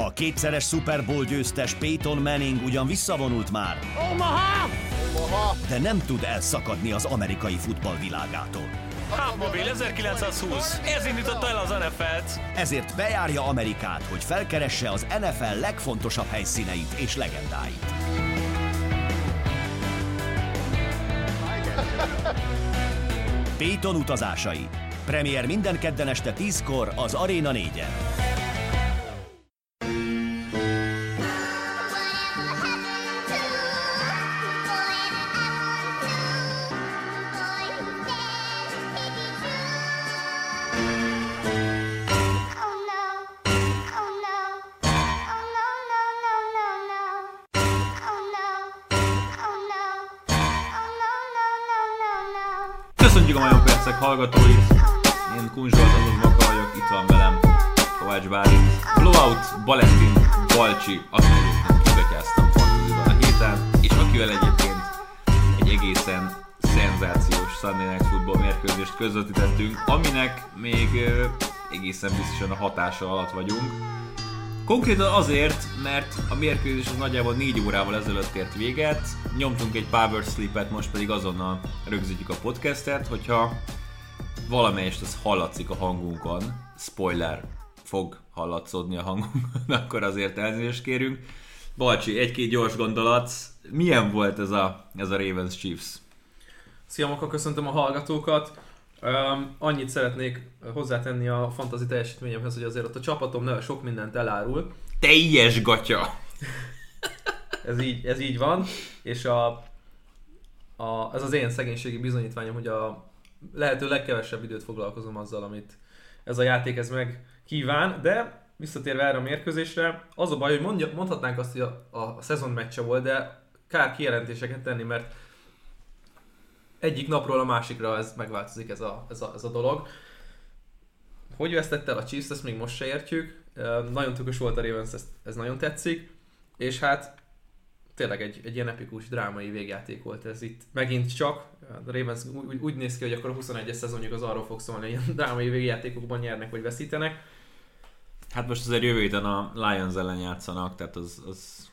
A kétszeres Super Bowl győztes Peyton Manning ugyan visszavonult már, Omaha! de nem tud elszakadni az amerikai futball világától. Hubmobil 1920. Ez indította el az NFL-t. Ezért bejárja Amerikát, hogy felkeresse az NFL legfontosabb helyszíneit és legendáit. Peyton utazásai. Premier minden kedden este 10-kor az Arena 4-en. Hallgatóit! Én Kun Zsolt, azon Maka vagyok, itt van velem Kovács Bálint. Blowout, Balettin, Balcsi, azt hogy kibetyáztam fantaziban a héten, és akivel egyébként egy egészen szenzációs Sunday Night Football mérkőzést közvetítettünk, aminek még egészen biztosan a hatása alatt vagyunk. Konkrétan azért, mert a mérkőzés az nagyjából 4 órával ezelőtt ért véget, nyomtunk egy power sleepet, most pedig azonnal rögzítjük a podcastet, hogyha valamelyest az hallatszik a hangunkon, spoiler, fog hallatszódni a hangunkon, akkor azért elnézést kérünk. Balcsi, egy-két gyors gondolat, milyen volt ez a, ez a Ravens Chiefs? Szia, Maka, köszöntöm a hallgatókat. Um, annyit szeretnék hozzátenni a fantazi teljesítményemhez, hogy azért ott a csapatom nagyon sok mindent elárul. Teljes gatya! Ez így, ez így van, és a, a, ez az én szegénységi bizonyítványom, hogy a lehető legkevesebb időt foglalkozom azzal, amit ez a játék ez meg kíván, de visszatérve erre a mérkőzésre, az a baj, hogy mondja, mondhatnánk azt, hogy a, a szezon meccse volt, de kár kijelentéseket tenni, mert egyik napról a másikra ez megváltozik ez a, ez a, ez a dolog. Hogy vesztette el a Chiefs, ezt még most se értjük. Nagyon tökös volt a Ravens, ez, ez nagyon tetszik. És hát tényleg egy, egy ilyen epikus, drámai végjáték volt ez itt. Megint csak, a Ravens úgy, úgy néz ki, hogy akkor a 21-es szezonjuk az arról fog szólni, hogy ilyen drámai végjátékokban nyernek vagy veszítenek. Hát most azért jövő héten a Lions ellen játszanak, tehát az, az,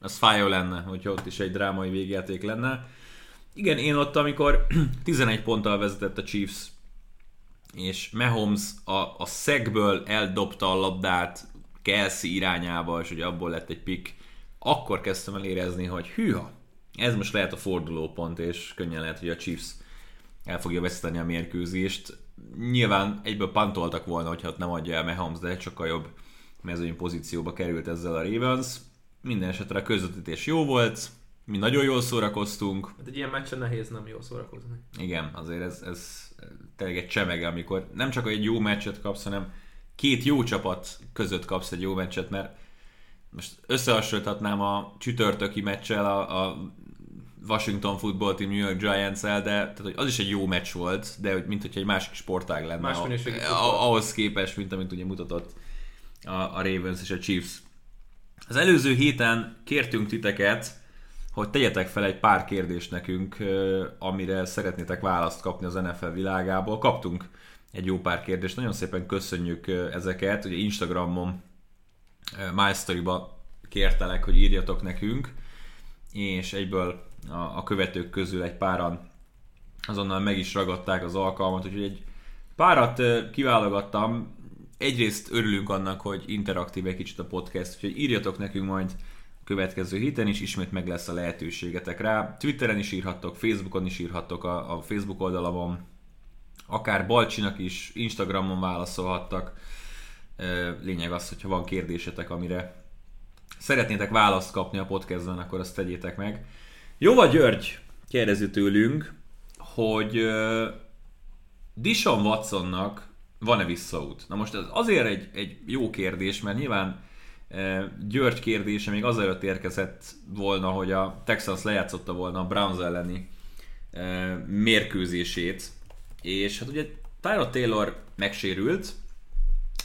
az fájó lenne, hogyha ott is egy drámai végjáték lenne. Igen, én ott, amikor 11 ponttal vezetett a Chiefs, és Mahomes a, a szegből eldobta a labdát Kelsey irányába, és hogy abból lett egy pick, akkor kezdtem el érezni, hogy hűha, ez most lehet a fordulópont, és könnyen lehet, hogy a Chiefs el fogja veszíteni a mérkőzést. Nyilván egyből pantoltak volna, hogyha nem adja el Mahomes, de sokkal jobb mezőny pozícióba került ezzel a Ravens. Minden esetre a közvetítés jó volt, mi nagyon jól szórakoztunk. Hát egy ilyen meccsen nehéz nem jól szórakozni. Igen, azért ez, ez tényleg egy csemege, amikor nem csak egy jó meccset kapsz, hanem két jó csapat között kapsz egy jó meccset, mert most összehasonlíthatnám a csütörtöki meccsel a, a Washington Football Team New York Giants-el, de tehát, hogy az is egy jó meccs volt, de hogy, mint hogyha egy másik sportág lenne. Más a- a- ahhoz képest, mint amit ugye mutatott a, a Ravens és a Chiefs. Az előző héten kértünk titeket, hogy tegyetek fel egy pár kérdést nekünk, amire szeretnétek választ kapni az NFL világából. Kaptunk egy jó pár kérdést, nagyon szépen köszönjük ezeket. Ugye Instagramon, ö, My Story-ba kértelek, hogy írjatok nekünk, és egyből a, a követők közül egy páran azonnal meg is ragadták az alkalmat, úgyhogy egy párat kiválogattam. Egyrészt örülünk annak, hogy interaktív egy kicsit a podcast, úgyhogy írjatok nekünk majd következő héten is, ismét meg lesz a lehetőségetek rá. Twitteren is írhattok, Facebookon is írhattok a, a Facebook oldalamon, akár Balcsinak is, Instagramon válaszolhattak. Lényeg az, hogyha van kérdésetek, amire szeretnétek választ kapni a podcastben, akkor azt tegyétek meg. Jóva György kérdezi tőlünk, hogy ö, Dishon Watsonnak van-e visszaút? Na most ez azért egy, egy jó kérdés, mert nyilván György kérdése még azelőtt érkezett volna, hogy a Texans lejátszotta volna a Browns elleni mérkőzését, és hát ugye Tyrod Taylor megsérült,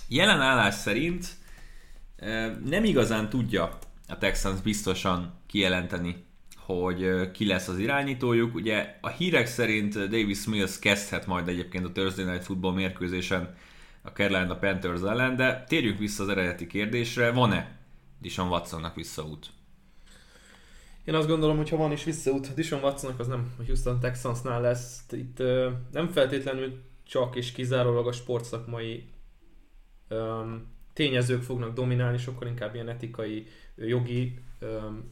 jelen állás szerint nem igazán tudja a Texans biztosan kijelenteni, hogy ki lesz az irányítójuk. Ugye a hírek szerint Davis Mills kezdhet majd egyébként a Thursday Night Football mérkőzésen a Carolina Panthers ellen, de térjünk vissza az eredeti kérdésre, van-e Dishon Watsonnak visszaút? Én azt gondolom, hogy ha van is visszaút, Dishon Watsonnak az nem a Houston Texansnál lesz. Itt nem feltétlenül csak és kizárólag a sportszakmai tényezők fognak dominálni, sokkal inkább ilyen etikai, jogi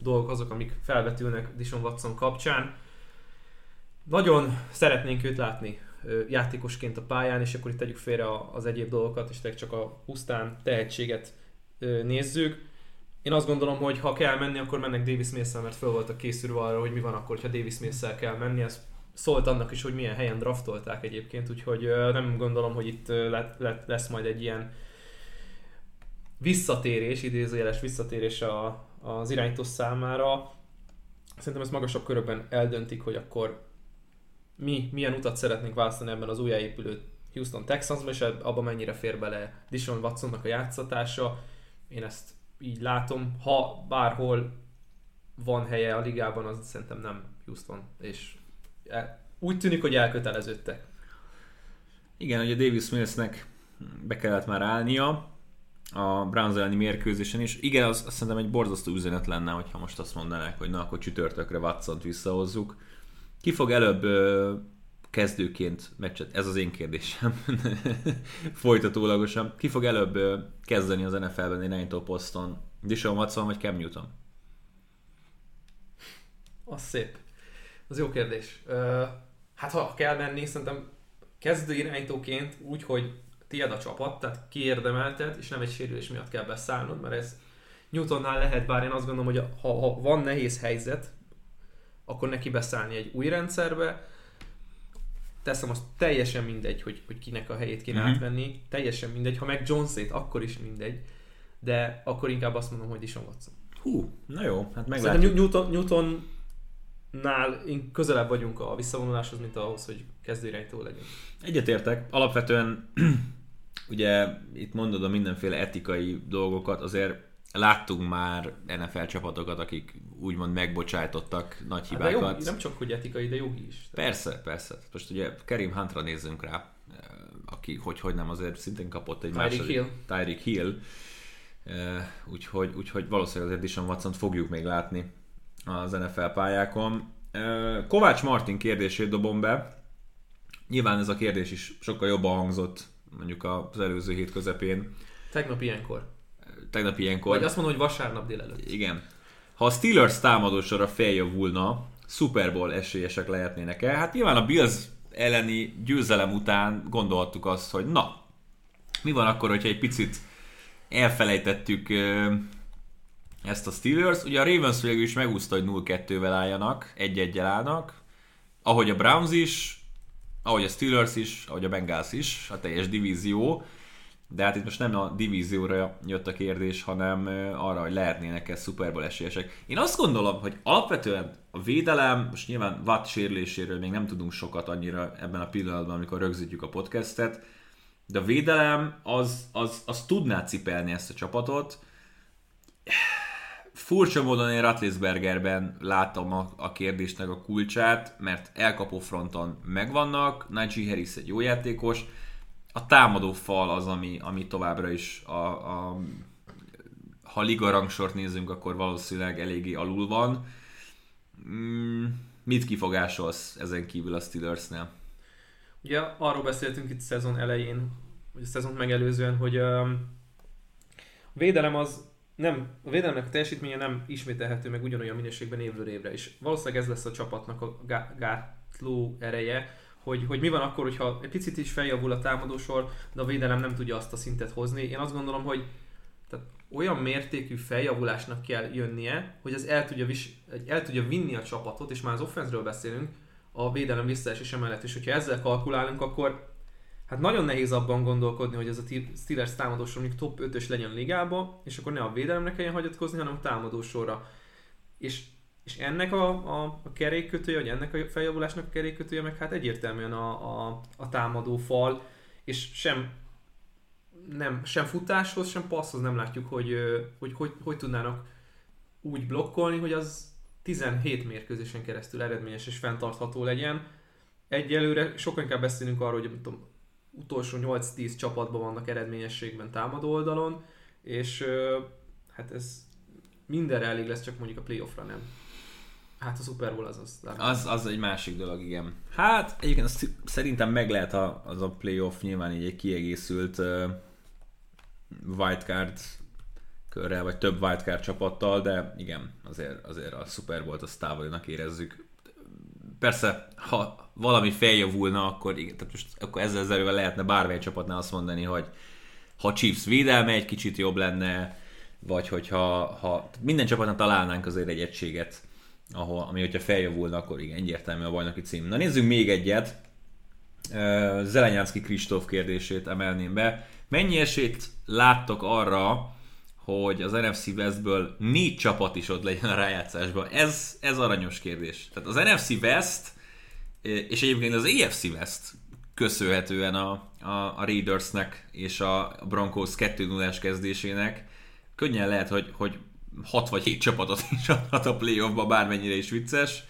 dolgok azok, amik felvetülnek Dishon Watson kapcsán. Nagyon szeretnénk őt látni játékosként a pályán, és akkor itt tegyük félre az egyéb dolgokat, és csak a pusztán tehetséget nézzük. Én azt gondolom, hogy ha kell menni, akkor mennek Davis mills mert föl voltak készülve arra, hogy mi van akkor, ha Davis mills kell menni. Ez szólt annak is, hogy milyen helyen draftolták egyébként, úgyhogy nem gondolom, hogy itt lesz majd egy ilyen visszatérés, idézőjeles visszatérés a, az irányító számára. Szerintem ezt magasabb körökben eldöntik, hogy akkor mi milyen utat szeretnénk választani ebben az újjáépülő Houston Texansban, és abban mennyire fér bele Dishon Watsonnak a játszatása. Én ezt így látom. Ha bárhol van helye a ligában, az szerintem nem Houston. És e- úgy tűnik, hogy elköteleződtek. Igen, ugye Davis Millsnek be kellett már állnia a Browns elleni mérkőzésen is. Igen, az, azt szerintem egy borzasztó üzenet lenne, hogyha most azt mondanák, hogy na, akkor csütörtökre Watson-t visszahozzuk. Ki fog előbb ö, kezdőként meccset? Ez az én kérdésem. Folytatólagosan. Ki fog előbb ö, kezdeni az NFL-ben irányító poszton? Dishon Watson vagy Cam Newton? Az szép. Az jó kérdés. Ö, hát ha kell menni, szerintem kezdő irányítóként úgy, hogy tiéd a csapat, tehát kiérdemelted, és nem egy sérülés miatt kell beszállnod, mert ez Newtonnál lehet, bár én azt gondolom, hogy ha, ha van nehéz helyzet, akkor neki beszállni egy új rendszerbe. Teszem azt teljesen mindegy, hogy, hogy kinek a helyét kéne Mhm. uh-huh. átvenni, teljesen mindegy, ha meg Jones-ét, akkor is mindegy, de akkor inkább azt mondom, hogy Dishon Watson. Hú, na jó, hát Szerintem meglátjuk. Newton, Newtonnál én közelebb vagyunk a visszavonuláshoz, mint ahhoz, hogy kezdőirányító legyen. Egyetértek. Alapvetően ugye itt mondod a mindenféle etikai dolgokat, azért láttunk már NFL csapatokat, akik úgymond megbocsájtottak nagy Hát de jogi, hibákat. nem csak hogy etikai, de jogi is. Persze, persze. Most ugye Kerim Huntra nézzünk rá, eh, aki hogy, hogy nem azért szintén kapott egy Tyreek második... Hill. Tyreek Hill. Eh, Úgyhogy, úgyhogy valószínűleg azért Dishon watson fogjuk még látni az NFL pályákon. Eh, Kovács Martin kérdését dobom be. Nyilván ez a kérdés is sokkal jobban hangzott mondjuk az előző hét közepén, Tegnap ilyenkor. tegnap ilyenkor. Vagy azt mondom, hogy vasárnap délelőtt. Igen. Ha a Steelers támadósora feljavulna, Super Bowl esélyesek lehetnének el. Hát nyilván a Bills elleni győzelem után gondolhattuk azt, hogy na, mi van akkor, hogyha egy picit elfelejtettük ezt a Steelers. Ugye a Ravens végül is megúszta, hogy 0-2-vel álljanak, 1-1-el állnak, ahogy a Browns is, ahogy a Steelers is, ahogy a Bengals is, a teljes divízió. De hát itt most nem a divízióra jött a kérdés, hanem arra, hogy lehetnének-e Super esélyesek. Én azt gondolom, hogy alapvetően a védelem, most nyilván Watt sérüléséről még nem tudunk sokat annyira ebben a pillanatban, amikor rögzítjük a podcastet, de a védelem az, az, az tudná cipelni ezt a csapatot. Furcsa módon én Ratlisbergerben látom a, a kérdésnek a kulcsát, mert elkapó fronton megvannak, Najee Harris egy jó játékos, a támadó fal az, ami, ami továbbra is a, a ha liga rangsort nézzünk, akkor valószínűleg eléggé alul van. Mm, mit kifogásolsz ezen kívül a Steelersnél? Ugye arról beszéltünk itt szezon elején, vagy a szezont megelőzően, hogy a védelem az nem, a védelemnek a teljesítménye nem ismételhető meg ugyanolyan minőségben évről évre, és valószínűleg ez lesz a csapatnak a gá- gátló ereje, hogy, hogy mi van akkor, hogyha egy picit is feljavul a támadósor, de a védelem nem tudja azt a szintet hozni. Én azt gondolom, hogy tehát olyan mértékű feljavulásnak kell jönnie, hogy ez el tudja, vis, el tudja vinni a csapatot, és már az offenzről beszélünk, a védelem visszaesése mellett, és hogyha ezzel kalkulálunk, akkor hát nagyon nehéz abban gondolkodni, hogy ez a Steelers támadósor mondjuk top 5-ös legyen ligába, és akkor ne a védelemre kelljen hagyatkozni, hanem a támadósorra. És, és ennek a, a, a kerékkötője, vagy ennek a feljavulásnak a kerékkötője, meg hát egyértelműen a, a, a támadó fal, és sem nem, sem futáshoz, sem passzhoz nem látjuk, hogy hogy, hogy, hogy tudnának úgy blokkolni, hogy az 17 mérkőzésen keresztül eredményes és fenntartható legyen. Egyelőre sokkal inkább beszélünk arról, hogy tudom, utolsó 8-10 csapatban vannak eredményességben támadó oldalon, és hát ez mindenre elég lesz, csak mondjuk a playoffra nem. Hát a Super Bowl az az. Az, az egy másik dolog, igen. Hát egyébként szerintem meg lehet a, az a playoff nyilván így egy kiegészült uh, wildcard körrel, vagy több wildcard csapattal, de igen, azért, azért a Super Bowl-t azt távolinak érezzük. Persze, ha valami feljavulna, akkor, igen, tehát most, akkor ezzel az erővel lehetne bármely csapatnál azt mondani, hogy ha Chiefs védelme egy kicsit jobb lenne, vagy hogyha ha minden csapatnak találnánk azért egy egységet, ahol, ami hogyha feljavulna, akkor igen, egyértelmű a bajnoki cím. Na nézzünk még egyet. Zelenyánszki Kristóf kérdését emelném be. Mennyi esélyt láttok arra, hogy az NFC Westből négy csapat is ott legyen a rájátszásban? Ez, ez aranyos kérdés. Tehát az NFC West, és egyébként az AFC West köszönhetően a, a, a Raidersnek és a Broncos 2 0 kezdésének könnyen lehet, hogy, hogy 6 vagy 7 csapatot is adhat a playoffba, bármennyire is vicces.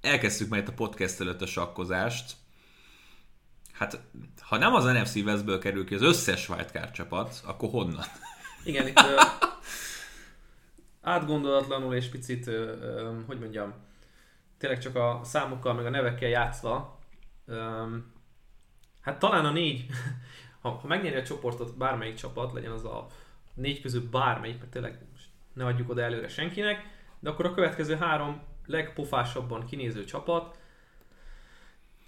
Elkezdtük majd a podcast előtt a sakkozást. Hát, ha nem az NFC Westből kerül ki az összes wildcard csapat, akkor honnan? Igen, itt ö, átgondolatlanul és picit, hogy mondjam, tényleg csak a számokkal, meg a nevekkel játszva, hát talán a négy, ha, ha megnyeri a csoportot bármelyik csapat, legyen az a négy közül bármelyik, mert tényleg ne adjuk oda előre senkinek, de akkor a következő három legpofásabban kinéző csapat,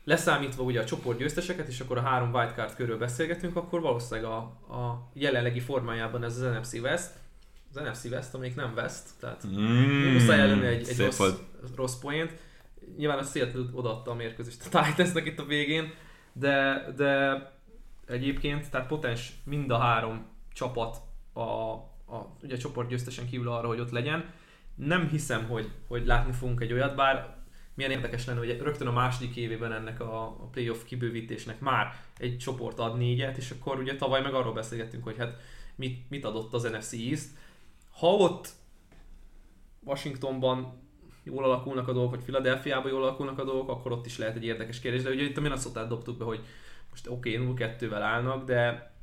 leszámítva ugye a csoport győzteseket, és akkor a három wildcard körül beszélgetünk, akkor valószínűleg a, a jelenlegi formájában ez az NFC West, az NFC West, amelyik nem West, tehát mm, muszáj előni egy, egy rossz, rossz point. Nyilván a Seattle odaadta a mérkőzést a Titansnek itt a végén, de, de egyébként, tehát potens mind a három csapat a, a, ugye a csoport győztesen kívül arra, hogy ott legyen. Nem hiszem, hogy, hogy látni fogunk egy olyat, bár milyen érdekes lenne, hogy rögtön a második évében ennek a, a playoff kibővítésnek már egy csoport ad négyet, és akkor ugye tavaly meg arról beszélgettünk, hogy hát mit, mit adott az NFC East. Ha ott Washingtonban jól alakulnak a dolgok, vagy Philadelphiában jól alakulnak a dolgok, akkor ott is lehet egy érdekes kérdés. De ugye itt a minnesota dobtuk be, hogy most oké, okay, 0-2-vel állnak, de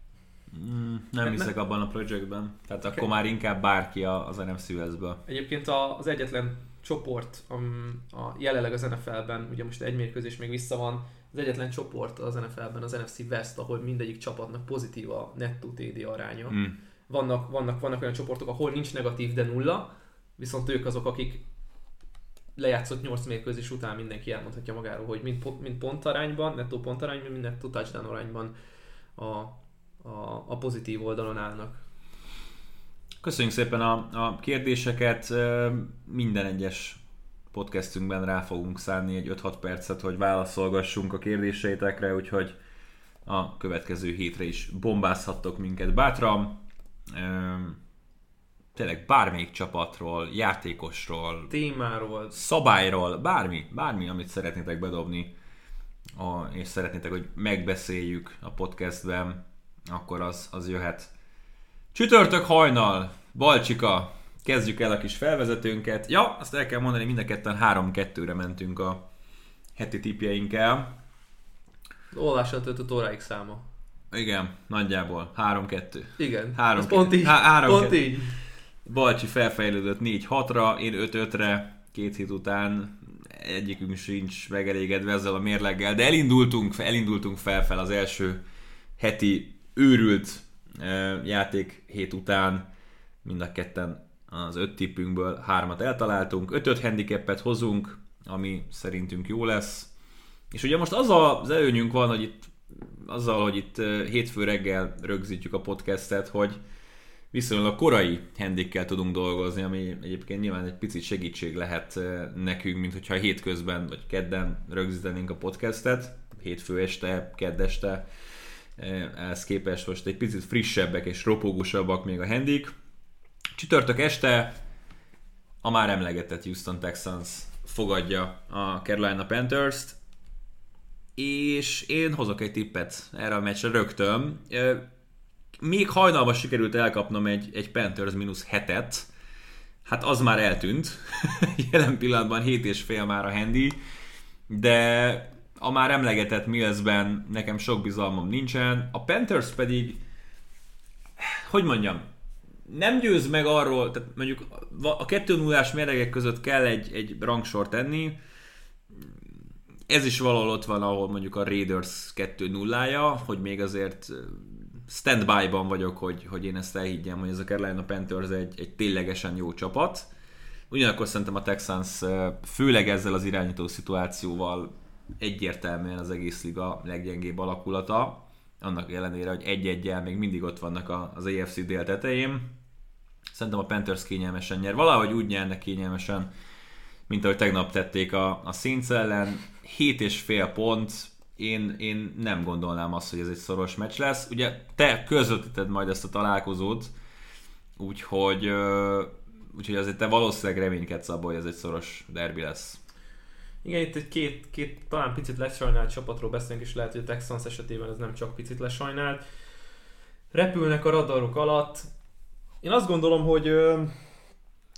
Mm, nem hiszek abban a projektben. Tehát akkor már inkább bárki az NFC Westből. Egyébként az egyetlen csoport a, jelenleg az NFL-ben, ugye most egy mérkőzés még vissza van, az egyetlen csoport az NFL-ben az NFC West, ahol mindegyik csapatnak pozitív a nettó TD aránya. Mm. Vannak, vannak, vannak olyan csoportok, ahol nincs negatív, de nulla, viszont ők azok, akik lejátszott 8 mérkőzés után mindenki elmondhatja magáról, hogy mind, mind pontarányban, nettó pontarányban, mind nettó touchdown arányban a, a, a pozitív oldalon állnak. Köszönjük szépen a, a kérdéseket. Minden egyes podcastünkben rá fogunk szánni egy 5-6 percet, hogy válaszolgassunk a kérdéseitekre, úgyhogy a következő hétre is bombázhattok minket bátran. Tényleg bármelyik csapatról, játékosról, témáról, szabályról, bármi, bármi, amit szeretnétek bedobni, és szeretnétek, hogy megbeszéljük a podcastben, akkor az, az jöhet. Csütörtök hajnal, Balcsika, kezdjük el a kis felvezetőnket. Ja, azt el kell mondani, mind a ketten 3-2-re mentünk a heti tipjeinkkel. Olvással töltött óráig száma. Igen, nagyjából. 3-2. Igen, 3 pont így. 3 pont így. Balcsi felfejlődött 4-6-ra, én 5-5-re, két hét után egyikünk sincs megelégedve ezzel a mérleggel, de elindultunk, elindultunk felfel az első heti őrült játék hét után mind a ketten az öt tippünkből hármat eltaláltunk, ötöt handicapet hozunk, ami szerintünk jó lesz. És ugye most az az előnyünk van, hogy itt azzal, hogy itt hétfő reggel rögzítjük a podcastet, hogy viszonylag korai hendikkel tudunk dolgozni, ami egyébként nyilván egy picit segítség lehet nekünk, mint hogyha hétközben vagy kedden rögzítenénk a podcastet, hétfő este, kedd este, ehhez képest most egy picit frissebbek és ropogósabbak még a hendik. Csütörtök este a már emlegetett Houston Texans fogadja a Carolina Panthers-t, és én hozok egy tippet erre a meccsre rögtön. Még hajnalban sikerült elkapnom egy, egy Panthers mínusz hetet, hát az már eltűnt. Jelen pillanatban 7 és fél már a handy, de a már emlegetett Millsben nekem sok bizalmam nincsen, a Panthers pedig, hogy mondjam, nem győz meg arról, tehát mondjuk a 2 0 mérlegek között kell egy, egy rangsort tenni, ez is valahol ott van, ahol mondjuk a Raiders 2 0 hogy még azért standby-ban vagyok, hogy, hogy én ezt elhiggyem, hogy ez a Carolina Panthers egy, egy ténylegesen jó csapat. Ugyanakkor szerintem a Texans főleg ezzel az irányító szituációval egyértelműen az egész liga leggyengébb alakulata, annak ellenére, hogy egy-egyel még mindig ott vannak az AFC dél tetején. Szerintem a Panthers kényelmesen nyer. Valahogy úgy nyernek kényelmesen, mint ahogy tegnap tették a, a Saints ellen. 7,5 pont, én, én nem gondolnám azt, hogy ez egy szoros meccs lesz. Ugye te közvetíted majd ezt a találkozót, úgyhogy, úgyhogy azért te valószínűleg reménykedsz abból, hogy ez egy szoros derbi lesz. Igen, itt egy két, két talán picit lesajnált csapatról beszélünk, és lehet, hogy a Texans esetében ez nem csak picit lesajnált. Repülnek a radarok alatt. Én azt gondolom, hogy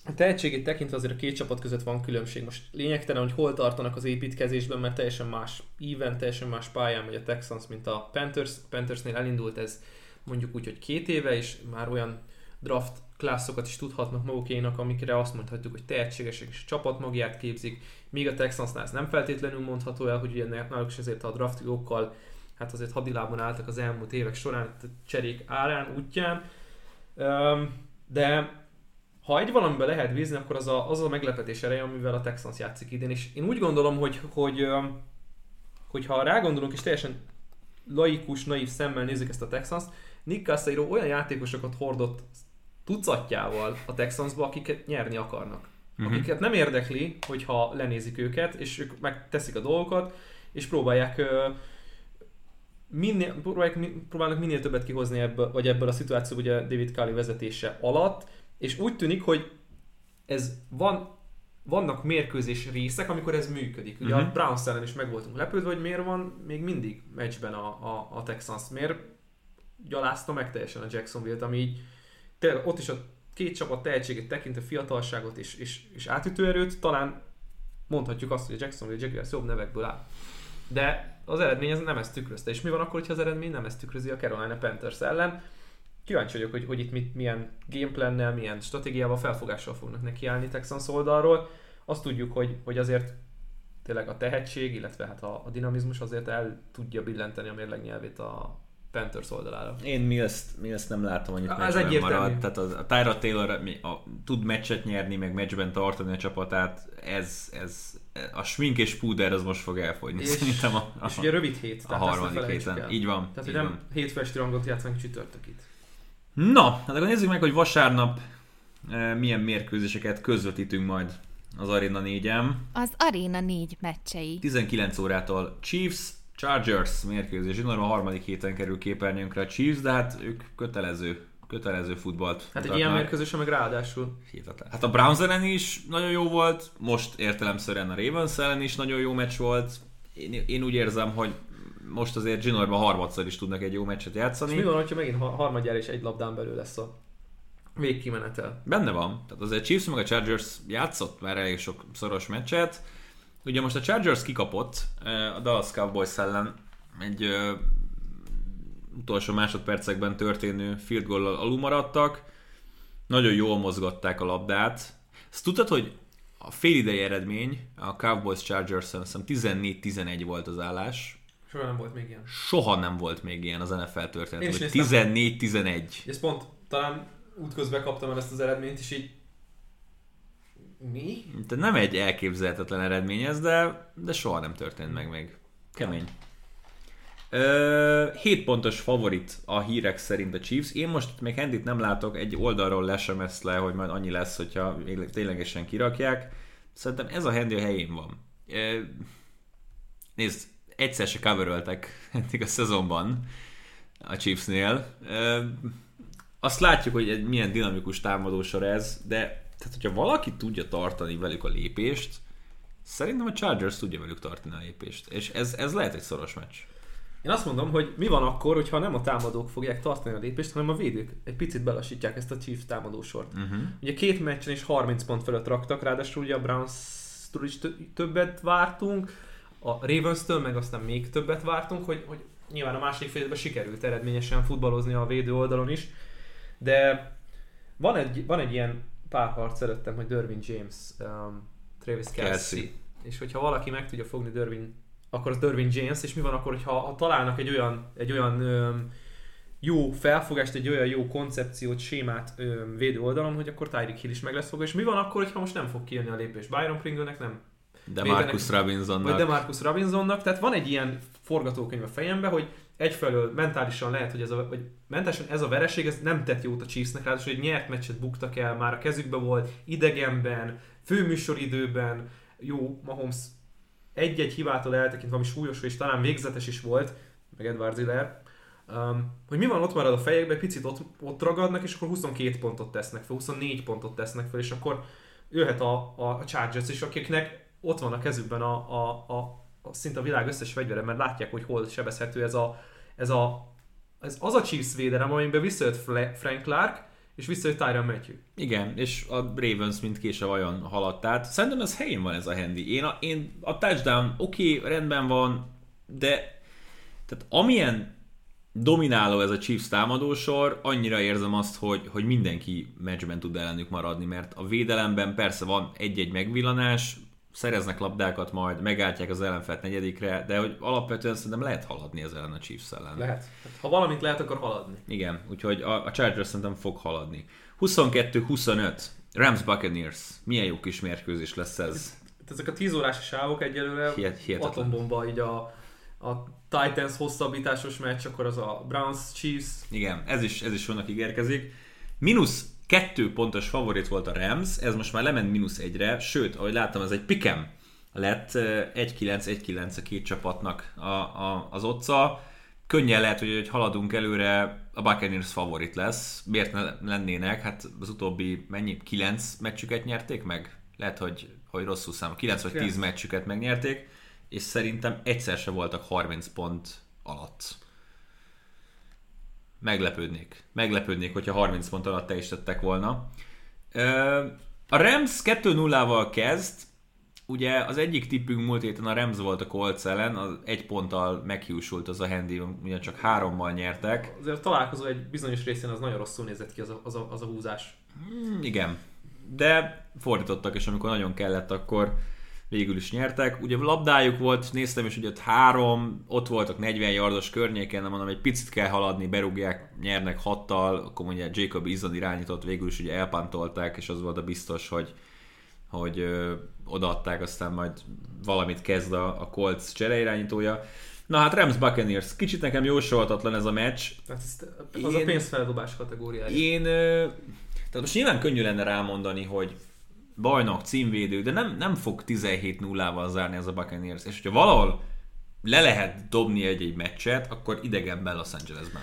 a tehetségét tekintve azért a két csapat között van különbség. Most lényegtelen, hogy hol tartanak az építkezésben, mert teljesen más íven, teljesen más pályán megy a Texans, mint a Panthers. Panthersnél elindult ez mondjuk úgy, hogy két éve, és már olyan draft klasszokat is tudhatnak magukénak, amikre azt mondhatjuk, hogy tehetségesek és csapatmagját képzik, míg a Texansnál ez nem feltétlenül mondható el, hogy ugye náluk is azért a draftiókkal hát azért hadilában álltak az elmúlt évek során, cserék árán, útján. De ha egy valamiben lehet bízni, akkor az a, az a meglepetés ereje, amivel a Texans játszik idén. És én úgy gondolom, hogy, hogy, hogy ha rágondolunk és teljesen laikus, naív szemmel nézzük ezt a Texans, Nick Casairo olyan játékosokat hordott tucatjával a Texansba, akiket nyerni akarnak. Uh-huh. Akiket nem érdekli, hogyha lenézik őket, és ők megteszik a dolgokat, és próbálják minél, próbálják, próbálnak minél többet kihozni ebből, vagy ebből a szituációból ugye David Kali vezetése alatt, és úgy tűnik, hogy ez van, vannak mérkőzés részek, amikor ez működik. Ugye uh-huh. a Browns ellen is meg voltunk lepődve, hogy miért van még mindig meccsben a, a, a Texans. Miért gyalázta meg teljesen a Jacksonville-t, ami így tényleg ott is a két csapat tehetségét tekintve fiatalságot és, és, és átütőerőt, talán mondhatjuk azt, hogy a Jacksonville Jaguars jobb nevekből áll. De az eredmény ez nem ezt tükrözte. És mi van akkor, ha az eredmény nem ezt tükrözi a Carolina Panthers ellen? kíváncsi vagyok, hogy, hogy itt mit, milyen gameplannel, milyen stratégiával, felfogással fognak nekiállni Texans oldalról. Azt tudjuk, hogy, hogy azért tényleg a tehetség, illetve hát a, a dinamizmus azért el tudja billenteni a mérleg nyelvét a Panthers oldalára. Én mi ezt, mi ezt nem látom, annyit Ez egyértelmű. Marad. Tehát a, a Tyra Taylor a, a, tud meccset nyerni, meg meccsben tartani a csapatát, ez, ez a smink és púder az most fog elfogyni és, szerintem a, a, és ugye rövid hét. A harmadik héten. El. Így van. Tehát, így hogy nem hétfesti rangot játszunk csütörtökit. Na, hát akkor nézzük meg, hogy vasárnap e, milyen mérkőzéseket közvetítünk majd az Arena 4-en. Az Arena 4 meccsei. 19 órától Chiefs, Chargers mérkőzés. Én a harmadik héten kerül képernyőnkre a Chiefs, de hát ők kötelező kötelező futballt. Hát egy ilyen mérkőzés, meg ráadásul. Hihetetlen. Hát a Browns ellen is nagyon jó volt, most értelemszerűen a Ravens ellen is nagyon jó meccs volt. Én, én úgy érzem, hogy most azért Ginorban harmadszor is tudnak egy jó meccset játszani. És mi van, hogyha megint harmadjára is egy labdán belül lesz a végkimenetel? Benne van. Tehát azért Chiefs meg a Chargers játszott már elég sok szoros meccset. Ugye most a Chargers kikapott a Dallas Cowboys ellen egy utolsó másodpercekben történő field goal alul maradtak. Nagyon jól mozgatták a labdát. Ezt tudtad, hogy a félidei eredmény a Cowboys Chargers-en 14-11 volt az állás. Soha nem volt még ilyen. Soha nem volt még ilyen az NFL történetben. 14-11. Ez pont talán útközben kaptam el ezt az eredményt, és így mi? Tehát nem egy elképzelhetetlen eredmény ez, de, de soha nem történt meg még. Kemény. Ö, 7 pontos favorit a hírek szerint a Chiefs. Én most még Hendit nem látok, egy oldalról lesemeszt le, hogy majd annyi lesz, hogyha ténylegesen kirakják. Szerintem ez a Hendi a helyén van. Ö, nézd, egyszer se coveröltek eddig a szezonban a Chiefsnél. Azt látjuk, hogy egy milyen dinamikus támadósor ez, de tehát, hogyha valaki tudja tartani velük a lépést, szerintem a Chargers tudja velük tartani a lépést. És ez, ez lehet egy szoros meccs. Én azt mondom, hogy mi van akkor, hogyha nem a támadók fogják tartani a lépést, hanem a védők egy picit belassítják ezt a Chiefs támadósort. Uh-huh. Ugye két meccsen is 30 pont fölött raktak, ráadásul ugye a Browns is többet vártunk, a Ravens-től, meg aztán még többet vártunk, hogy, hogy nyilván a második félben sikerült eredményesen futballozni a védő oldalon is, de van egy, van egy ilyen párharc előttem, hogy Derwin James, um, Travis Kelsey. Kelsey. És hogyha valaki meg tudja fogni Derwin, akkor az Derwin James, és mi van akkor, hogyha ha találnak egy olyan, egy olyan um, jó felfogást, egy olyan jó koncepciót, sémát um, védő oldalon, hogy akkor Tyreek Hill is meg lesz fogva, és mi van akkor, hogyha most nem fog kijönni a lépés Byron Pringlenek, nem De Marcus Robinsonnak. vagy Demarcus Robinsonnak, tehát van egy ilyen forgatókönyv a fejemben, hogy egyfelől mentálisan lehet, hogy ez a, vagy mentálisan ez a vereség, ez nem tett jót a Chiefsnek, ráadásul egy nyert meccset buktak el, már a kezükbe volt, idegenben, főműsoridőben, jó, Mahomes egy-egy hibától eltekintve, ami súlyos és talán végzetes is volt, meg Edward Ziller, um, hogy mi van ott marad a fejekben, picit ott, ott ragadnak, és akkor 22 pontot tesznek fel, 24 pontot tesznek fel, és akkor jöhet a, a, a Chargers is, akiknek ott van a kezükben a, a, a szinte a világ összes fegyvere, mert látják, hogy hol sebezhető ez a, ez a ez az a Chiefs védelem, amiben visszajött Frank Clark, és visszajött Tyron Matthew. Igen, és a Ravens mint kése vajon haladt át. Szerintem ez helyén van ez a handy. Én a, én a touchdown oké, okay, rendben van, de tehát amilyen domináló ez a Chiefs támadósor, annyira érzem azt, hogy, hogy mindenki meccsben tud ellenük maradni, mert a védelemben persze van egy-egy megvillanás, szereznek labdákat majd, megálltják az ellenfelt negyedikre, de hogy alapvetően szerintem lehet haladni ez ellen a Chiefs ellen. Lehet. Hát, ha valamit lehet, akkor haladni. Igen, úgyhogy a, a Chargers szerintem fog haladni. 22-25, Rams Buccaneers. Milyen jó kis mérkőzés lesz ez. Hát ezek a 10 órás sávok egyelőre Hihet- atombomba, így a, a Titans hosszabbításos meccs, akkor az a Browns Chiefs. Igen, ez is, ez is vannak ígérkezik. Minusz kettő pontos favorit volt a Rams, ez most már lement mínusz egyre, sőt, ahogy láttam, ez egy pikem lett, eh, 1-9-1-9 a két csapatnak a, a, az otca. Könnyen lehet, hogy, hogy haladunk előre, a Buccaneers favorit lesz. Miért ne lennének? Hát az utóbbi mennyi? 9 meccsüket nyerték meg? Lehet, hogy, hogy rosszul szám. 9 vagy 10 Kilenc. meccsüket megnyerték, és szerintem egyszer se voltak 30 pont alatt. Meglepődnék. Meglepődnék, hogyha 30 pont alatt te is tettek volna. A Rams 2-0-val kezd, ugye az egyik tippünk múlt héten a Rams volt a Colts ellen, az egy ponttal meghiúsult az a handy, ugye csak hárommal nyertek. Azért a találkozó egy bizonyos részén az nagyon rosszul nézett ki az a, az a, az a húzás. Hmm, Igen. De fordítottak, és amikor nagyon kellett, akkor végül is nyertek. Ugye labdájuk volt, néztem is, hogy ott három, ott voltak 40 yardos környéken, de mondom, egy picit kell haladni, berúgják, nyernek hattal, akkor mondja Jacob Izon irányított, végül is ugye elpantolták, és az volt a biztos, hogy hogy ö, odaadták, aztán majd valamit kezd a, a Colts csereirányítója. Na hát Rams Buccaneers, kicsit nekem jósolhatatlan ez a meccs, Tehát ez, az Én- a pénzfeldobás kategóriája. én, ö, tehát most nyilván könnyű lenne rámondani, hogy bajnok, címvédő, de nem, nem fog 17-0-val zárni ez a Buccaneers. És hogyha valahol le lehet dobni egy-egy meccset, akkor idegenben Los Angelesben.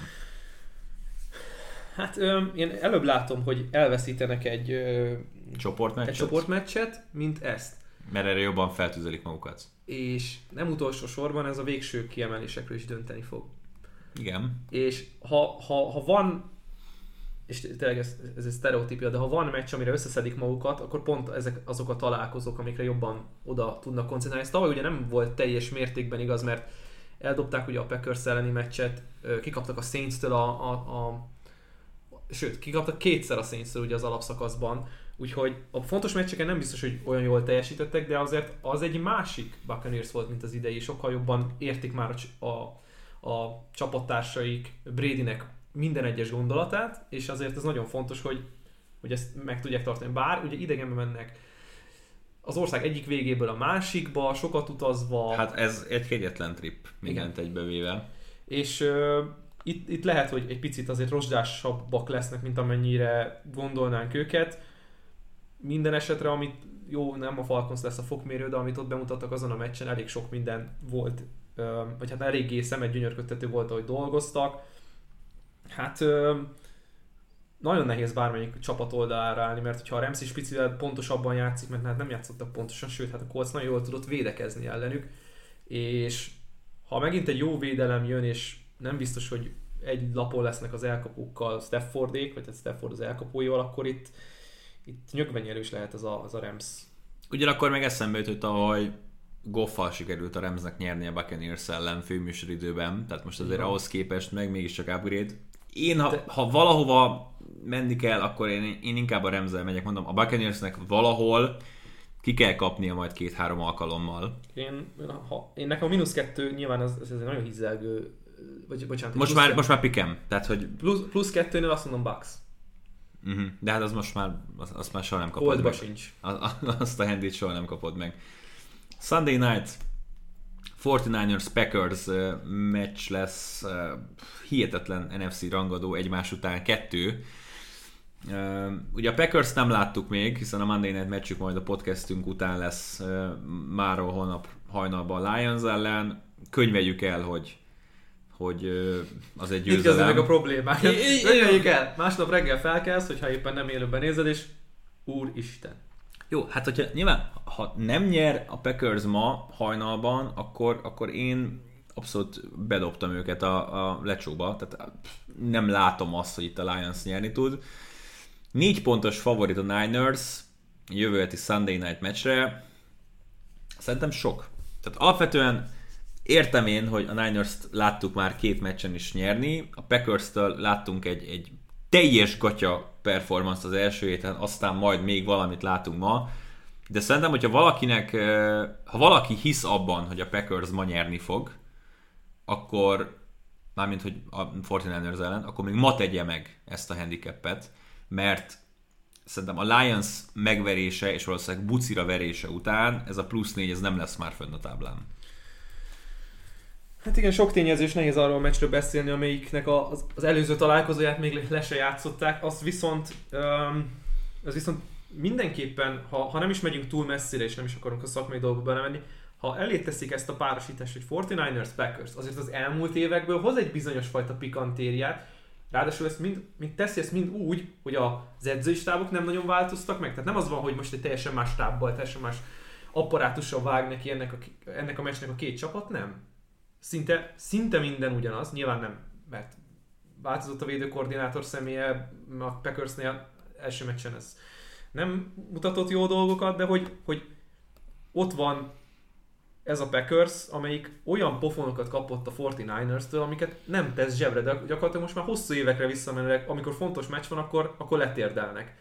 Hát ö, én előbb látom, hogy elveszítenek egy, ö, Csoportmeccset? egy csoportmeccset, mint ezt. Mert erre jobban feltüzelik magukat. És nem utolsó sorban ez a végső kiemelésekről is dönteni fog. Igen. És ha, ha, ha van, és tényleg ez, ez egy sztereotípia, de ha van meccs, amire összeszedik magukat, akkor pont ezek azok a találkozók, amikre jobban oda tudnak koncentrálni. Ez tavaly ugye nem volt teljes mértékben igaz, mert eldobták ugye a Packers elleni meccset, kikaptak a Saints-től a, a, a sőt, kikaptak kétszer a saints ugye az alapszakaszban, úgyhogy a fontos meccseken nem biztos, hogy olyan jól teljesítettek, de azért az egy másik Buccaneers volt, mint az idei, sokkal jobban értik már a, a, a csapattársaik Bradynek minden egyes gondolatát, és azért ez nagyon fontos, hogy, hogy ezt meg tudják tartani. Bár ugye idegenbe mennek az ország egyik végéből a másikba, sokat utazva, Hát ez egy kegyetlen trip, mindent Igen. egybevéve. és uh, itt, itt lehet, hogy egy picit azért rozsdásabbak lesznek, mint amennyire gondolnánk őket. Minden esetre, amit jó, nem a Falcons lesz a fokmérő, de amit ott bemutattak azon a meccsen, elég sok minden volt, ö, vagy hát eléggé szemet gyönyörködtető volt, ahogy dolgoztak. Hát ö, nagyon nehéz bármelyik csapat oldalára állni, mert ha a Rams is picivel pontosabban játszik, mert hát nem játszottak pontosan, sőt, hát a Colts nagyon jól tudott védekezni ellenük, és ha megint egy jó védelem jön, és nem biztos, hogy egy lapon lesznek az elkapókkal Staffordék, vagy hát Stafford az elkapóival, akkor itt, itt nyögvenyelős lehet az a, az a Rams. Ugyanakkor meg eszembe jutott, ahogy Goffal sikerült a Remsnek nyerni a Buccaneers ellen főműsoridőben, tehát most azért Igen. ahhoz képest meg mégiscsak upgrade. Én, ha, ha valahova menni kell, akkor én, én inkább a Remzel megyek, mondom, a Buccaneersnek valahol ki kell kapnia majd két-három alkalommal. Én, ha, én nekem a mínusz kettő nyilván az, az egy nagyon hízelgő, vagy bocsánat. Most már, kettő. most már pikem, tehát hogy Plusz, plusz kettőnél azt mondom Bucks. uh-huh. de hát az most már, azt, azt már soha nem kapod Holdba meg. sincs. A- Azt a handit soha nem kapod meg. Sunday night 49ers Packers meccs lesz, hihetetlen NFC rangadó egymás után kettő. Ugye a Packers nem láttuk még, hiszen a Monday Night meccsük majd a podcastünk után lesz máról holnap hajnalban a Lions ellen. Könyveljük el, hogy hogy az egy Itt kezdődnek a győzelem. problémák. Öljék el! Másnap reggel felkelsz, hogyha éppen nem élőben nézed, és Úristen. Jó, hát hogyha nyilván, ha nem nyer a Packers ma hajnalban, akkor, akkor én abszolút bedobtam őket a, a lecsóba, tehát nem látom azt, hogy itt a Lions nyerni tud. Négy pontos favorit a Niners jövő heti Sunday Night meccsre. Szerintem sok. Tehát alapvetően értem én, hogy a Niners-t láttuk már két meccsen is nyerni, a Packers-től láttunk egy, egy teljes gatya performance az első héten, aztán majd még valamit látunk ma, de szerintem, hogyha valakinek, ha valaki hisz abban, hogy a Packers ma nyerni fog, akkor, mármint, hogy a 49ers ellen, akkor még ma tegye meg ezt a handicapet, mert szerintem a Lions megverése és valószínűleg bucira verése után ez a plusz négy, ez nem lesz már fönn a táblán. Hát igen, sok tényező, és nehéz arról a meccsről beszélni, amelyiknek az, az előző találkozóját még le se játszották. Azt viszont, um, az viszont mindenképpen, ha, ha nem is megyünk túl messzire, és nem is akarunk a szakmai dolgokba belemenni, ha elé teszik ezt a párosítást, hogy 49ers Packers, azért az elmúlt évekből hoz egy bizonyos fajta pikantériát, Ráadásul ezt mind, mind teszi ezt mind úgy, hogy az edzői stábok nem nagyon változtak meg. Tehát nem az van, hogy most egy teljesen más stábbal, teljesen más apparátussal vág neki ennek a, ennek a meccsnek a két csapat, nem szinte, szinte minden ugyanaz, nyilván nem, mert változott a védőkoordinátor személye, a Packersnél első meccsen ez nem mutatott jó dolgokat, de hogy, hogy ott van ez a Packers, amelyik olyan pofonokat kapott a 49ers-től, amiket nem tesz zsebre, de gyakorlatilag most már hosszú évekre visszamenőleg, amikor fontos meccs van, akkor, akkor letérdelnek.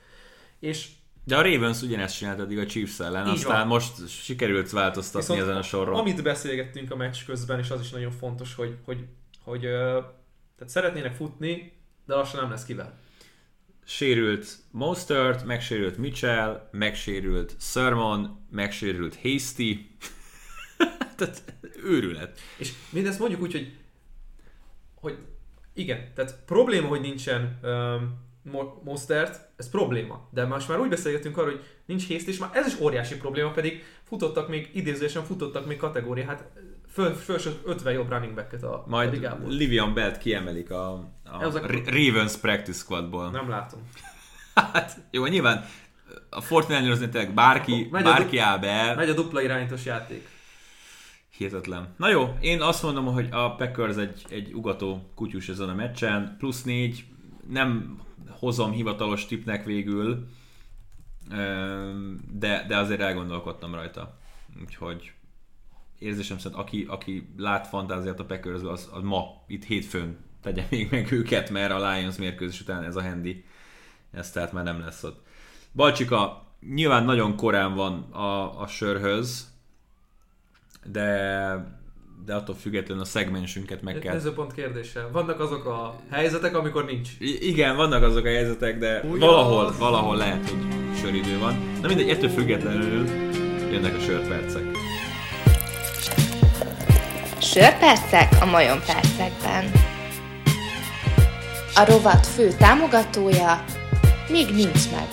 És De a Ravens ugyanezt csinált eddig a Chiefs ellen, Így aztán van. most sikerült változtatni ezen a soron. Amit beszélgettünk a meccs közben, és az is nagyon fontos, hogy, hogy, hogy tehát szeretnének futni, de lassan nem lesz kivel. Sérült Mostert, megsérült Mitchell, megsérült Sermon, megsérült Hasty. Tehát őrület. És mindezt mondjuk úgy, hogy, hogy igen, tehát probléma, hogy nincsen um, Mo- Mostert, ez probléma. De most már úgy beszélgetünk arról, hogy nincs Haste, és már ez is óriási probléma, pedig futottak még, idézősen futottak még kategória, hát föl, föl 50 jobb running backet a, a Majd ligából. Livian Belt kiemelik a, a Ez a- Ra- Ravens practice squadból. Nem látom. Hát jó, nyilván a 49 tényleg bárki, megy a bárki áll be, Megy a dupla irányítós játék. hihetetlen. Na jó, én azt mondom, hogy a Packers egy, egy ugató kutyus ezen a meccsen, plusz négy, nem hozom hivatalos tipnek végül, de, de azért elgondolkodtam rajta. Úgyhogy érzésem szerint, aki, aki lát fantáziát a packers az, az ma, itt hétfőn tegye még meg őket, mert a Lions mérkőzés után ez a handy, ez tehát már nem lesz ott. Balcsika, nyilván nagyon korán van a, a sörhöz, de, de attól függetlenül a szegmensünket meg kell Nézőpont kérdése. Vannak azok a helyzetek, amikor nincs. I- Igen, vannak azok a helyzetek, de Ugyan. valahol, valahol lehet, hogy söridő van. Na mindegy, ettől függetlenül jönnek a sörpercek. Sörpercek a Majon percekben. A rovat fő támogatója még nincs meg.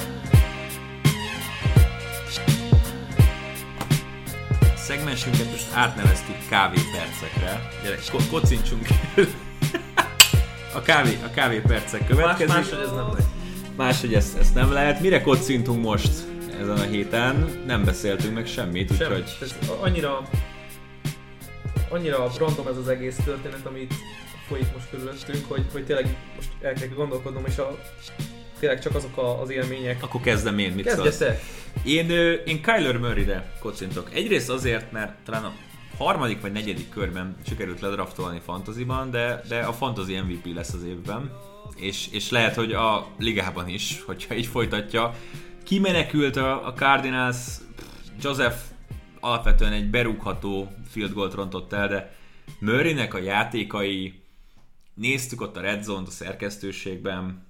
Szegmensünket most átneveztük kávépercekre. Gyere, ko- kocincsunk. a, kávé, a kávépercek Más, következik. máshogy ez nem megy. Máshogy ezt, ezt nem lehet. Mire kocintunk most ezen a héten? Nem beszéltünk meg semmit, Sem. úgyhogy... Ez annyira, annyira random ez az egész történet, amit folyik most körülöttünk, hogy, hogy tényleg most el kell gondolkodnom, és a, tényleg csak azok a, az élmények. Akkor kezdem én, mit szólsz? Én, én Kyler Murray-re kocintok. Egyrészt azért, mert talán a harmadik vagy negyedik körben sikerült ledraftolni fantasyban, de, de a fantasy MVP lesz az évben. És, és lehet, hogy a ligában is, hogyha így folytatja. Kimenekült a, a Cardinals, Joseph alapvetően egy berúgható field goal rontott el, de Murraynek a játékai, néztük ott a Red Zone-t a szerkesztőségben,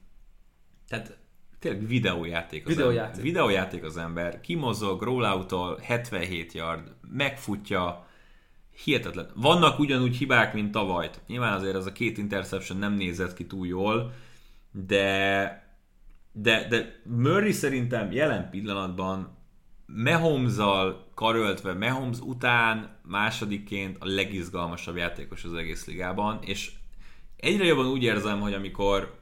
tehát tényleg videójáték az Videójáték. ember. Videójáték az ember. Kimozog, rollout 77 yard, megfutja, hihetetlen. Vannak ugyanúgy hibák, mint tavaly. Nyilván azért ez a két interception nem nézett ki túl jól, de de, de Murray szerintem jelen pillanatban mahomes karöltve, Mahomes után másodikként a legizgalmasabb játékos az egész ligában, és egyre jobban úgy érzem, hogy amikor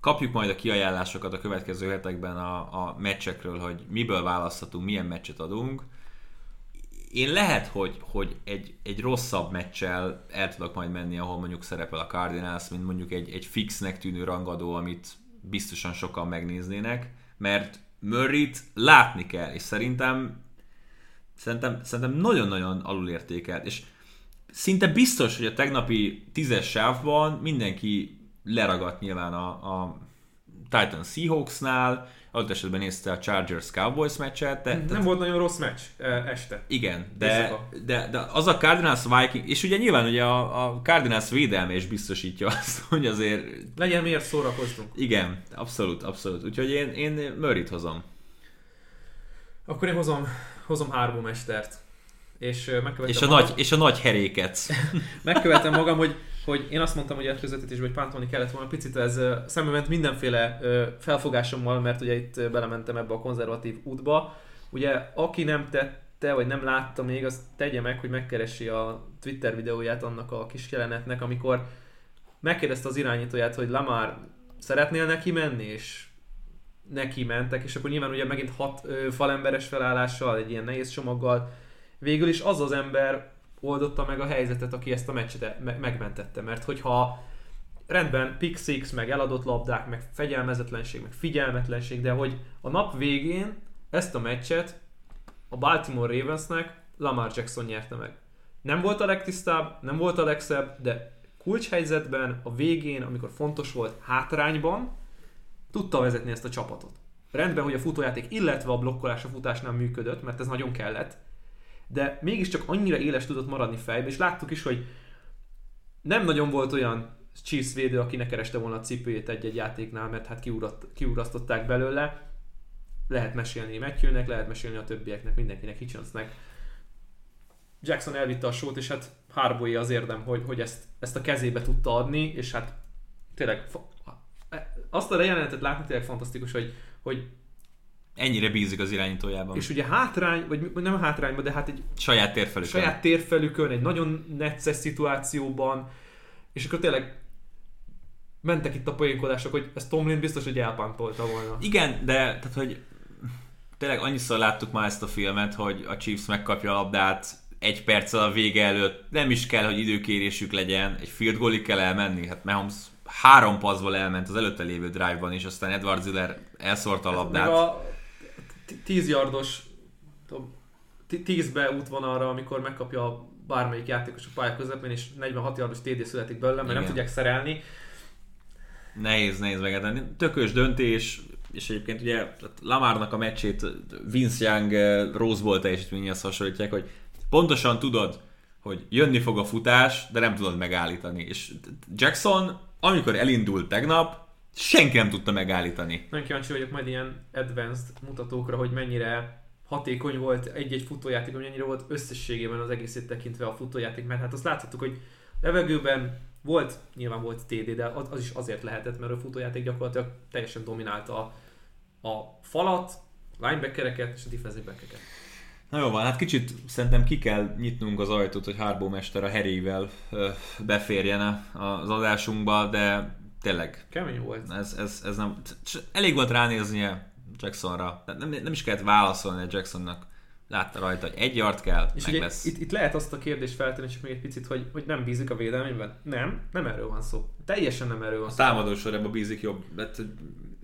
kapjuk majd a kiajánlásokat a következő hetekben a, a meccsekről, hogy miből választhatunk, milyen meccset adunk, én lehet, hogy, hogy egy, egy rosszabb meccsel el tudok majd menni, ahol mondjuk szerepel a Cardinals, mint mondjuk egy, egy fixnek tűnő rangadó, amit biztosan sokan megnéznének, mert Murray-t látni kell, és szerintem szerintem, szerintem nagyon-nagyon alulértékelt, és szinte biztos, hogy a tegnapi tízes sávban mindenki leragadt nyilván a, a Titan Seahawksnál, adott esetben nézte a Chargers Cowboys meccset. De, Nem tehát- volt nagyon rossz meccs eh, este. igen, de, de, de az a Cardinals Viking, és ugye nyilván ugye a, a Cardinals védelme is biztosítja azt, hogy azért Legyen miért szórakoznunk. igen, abszolút, abszolút. Úgyhogy én, én Murray-t hozom. Akkor én hozom, hozom Harbó mestert. És megkövetem És a, magam- nagy, és a nagy heréket. megkövetem magam, hogy, hogy én azt mondtam, hogy a közvetítésben, hogy pántolni kellett volna. Picit ez szembe ment mindenféle felfogásommal, mert ugye itt belementem ebbe a konzervatív útba. Ugye aki nem tette, vagy nem látta még, az tegye meg, hogy megkeresi a Twitter videóját annak a kis jelenetnek, amikor megkérdezte az irányítóját, hogy Lamar szeretnél neki menni, és neki mentek, és akkor nyilván ugye megint hat ö, falemberes felállással, egy ilyen nehéz csomaggal, végül is az az ember oldotta meg a helyzetet, aki ezt a meccset me- megmentette, mert hogyha rendben pick six, meg eladott labdák, meg fegyelmezetlenség, meg figyelmetlenség, de hogy a nap végén ezt a meccset a Baltimore Ravensnek Lamar Jackson nyerte meg. Nem volt a legtisztább, nem volt a legszebb, de kulcshelyzetben, a végén, amikor fontos volt hátrányban, tudta vezetni ezt a csapatot. Rendben, hogy a futójáték, illetve a blokkolás a futásnál működött, mert ez nagyon kellett, de mégiscsak annyira éles tudott maradni fejbe, és láttuk is, hogy nem nagyon volt olyan Chiefs védő, aki ne kereste volna a cipőjét egy-egy játéknál, mert hát kiurat, kiurasztották belőle. Lehet mesélni Matthewnek, lehet mesélni a többieknek, mindenkinek, Hitchensnek. Jackson elvitte a sót, és hát Harboy az érdem, hogy, hogy ezt, ezt a kezébe tudta adni, és hát tényleg fa- azt a jelenetet látni tényleg fantasztikus, hogy, hogy Ennyire bízik az irányítójában. és ugye hátrány, vagy nem hátrányban, de hát egy saját térfelükön. saját térfelükön, egy nagyon necces szituációban, és akkor tényleg mentek itt a poénkodások, hogy ezt Tomlin biztos, hogy elpántolta volna. Igen, de tehát, hogy tényleg annyiszor láttuk már ezt a filmet, hogy a Chiefs megkapja a labdát egy perccel a vége előtt, nem is kell, hogy időkérésük legyen, egy field goalig kell elmenni, hát Mahomes három passzból elment az előtte lévő drive-ban, és aztán Edward Ziller elszórta a labdát. Meg a 10 yardos, tudom, 10-be útvonalra, amikor megkapja bármelyik játékos a pálya közepén, és 46 yardos TD születik belőle, mert nem Igen. tudják szerelni. Nehéz, nehéz megedenni. Tökös döntés, és egyébként ugye tehát Lamarnak a meccsét Vince Young eh, Rose Bowl teljesítményhez hasonlítják, hogy pontosan tudod, hogy jönni fog a futás, de nem tudod megállítani. És Jackson, amikor elindult tegnap, senki nem tudta megállítani. Nagyon kíváncsi vagyok majd ilyen advanced mutatókra, hogy mennyire hatékony volt egy-egy futójáték, hogy mennyire volt összességében az egészét tekintve a futójáték, mert hát azt láthattuk, hogy levegőben volt, nyilván volt TD, de az, az is azért lehetett, mert a futójáték gyakorlatilag teljesen dominálta a, a falat, linebackereket és a defensive backeket. Na jó van, hát kicsit szerintem ki kell nyitnunk az ajtót, hogy Harbó mester a Harryvel ö, beférjen az adásunkba, de tényleg Kemény volt. ez, ez, ez nem, elég volt ránéznie Jacksonra. Nem, nem is kellett válaszolni a Jacksonnak. Látta rajta, hogy egy yard kell, És meg ugye lesz. itt, itt, lehet azt a kérdést feltenni, csak még egy picit, hogy, hogy nem bízik a védelmében. Nem, nem erről van szó. Teljesen nem erről van A szó. támadó sorában bízik jobb. Hát,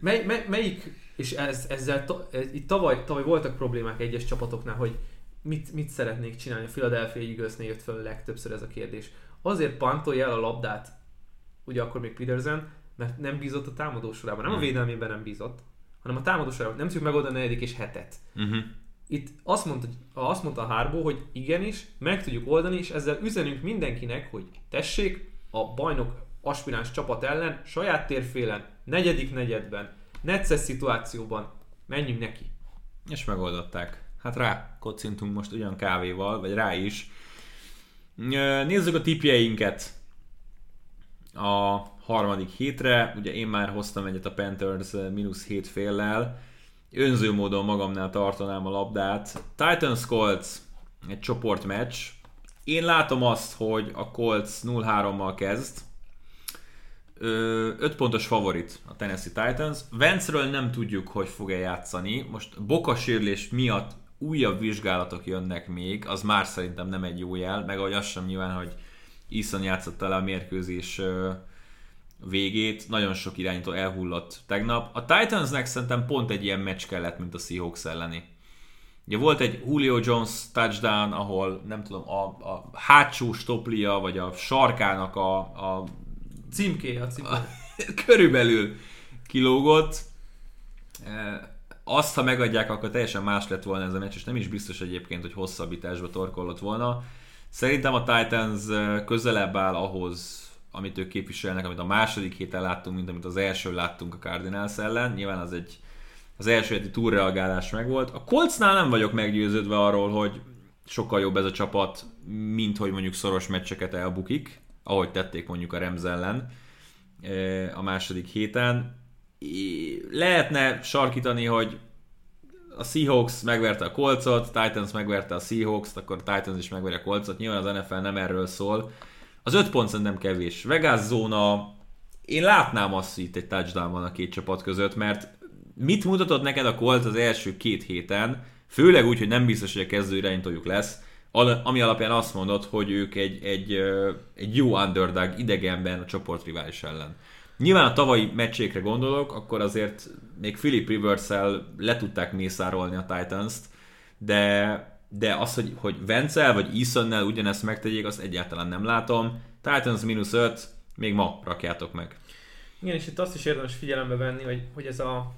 Mely, mely, melyik És ez, ezzel ta, ez, itt tavaly, tavaly voltak problémák egyes csapatoknál, hogy mit, mit szeretnék csinálni. A Philadelphia Eaglesnél jött fel legtöbbször ez a kérdés. Azért pantolja el a labdát, ugye akkor még Peterson, mert nem bízott a támadó sorában. Nem a védelmében nem bízott, hanem a támadó sorában. Nem tudjuk megoldani a negyedik és hetet. Uh-huh. Itt azt mondta, azt mondta a Harbo, hogy igenis, meg tudjuk oldani, és ezzel üzenünk mindenkinek, hogy tessék, a bajnok aspiráns csapat ellen, saját térfélen, negyedik negyedben, necces szituációban, menjünk neki. És megoldották. Hát rá kocintunk most ugyan kávéval, vagy rá is. Nézzük a tipjeinket a harmadik hétre. Ugye én már hoztam egyet a Panthers ö, mínusz 7 féllel. Önző módon magamnál tartanám a labdát. Titans Colts egy csoportmeccs. Én látom azt, hogy a Colts 0-3-mal kezd. 5 pontos favorit a Tennessee Titans. Venceről nem tudjuk, hogy fog-e játszani. Most Boka sérülés miatt újabb vizsgálatok jönnek még, az már szerintem nem egy jó jel, meg ahogy az sem nyilván, hogy Eason játszotta le a mérkőzés végét, nagyon sok irányító elhullott tegnap. A Titansnek szerintem pont egy ilyen meccs kellett, mint a Seahawks elleni. Ugye volt egy Julio Jones touchdown, ahol nem tudom, a, a hátsó stoplia, vagy a sarkának a, a Címké a cipő. körülbelül kilógott. E, Azt, ha megadják, akkor teljesen más lett volna ez a meccs, és nem is biztos egyébként, hogy hosszabbításba torkollott volna. Szerintem a Titans közelebb áll ahhoz, amit ők képviselnek, amit a második héten láttunk, mint amit az első láttunk a Cardinals ellen. Nyilván az egy az első heti túlreagálás megvolt. A Coltsnál nem vagyok meggyőződve arról, hogy sokkal jobb ez a csapat, mint hogy mondjuk szoros meccseket elbukik, ahogy tették mondjuk a Rams ellen a második héten. Lehetne sarkítani, hogy a Seahawks megverte a Coltsot, Titans megverte a Seahawks-t, akkor a Titans is megveri a Coltsot. Nyilván az NFL nem erről szól. Az öt pont szerintem kevés. Vegas zóna, én látnám azt, hogy itt egy touchdown van a két csapat között, mert mit mutatott neked a Colts az első két héten, főleg úgy, hogy nem biztos, hogy a kezdő irányítójuk lesz, ami alapján azt mondod, hogy ők egy, egy, egy jó underdog idegenben a csoportrivális ellen. Nyilván a tavalyi meccsékre gondolok, akkor azért még Philip rivers le tudták mészárolni a Titans-t, de, de az, hogy, hogy Vencel vagy Easonnel ugyanezt megtegyék, azt egyáltalán nem látom. Titans mínusz 5, még ma rakjátok meg. Igen, és itt azt is érdemes figyelembe venni, hogy, hogy ez a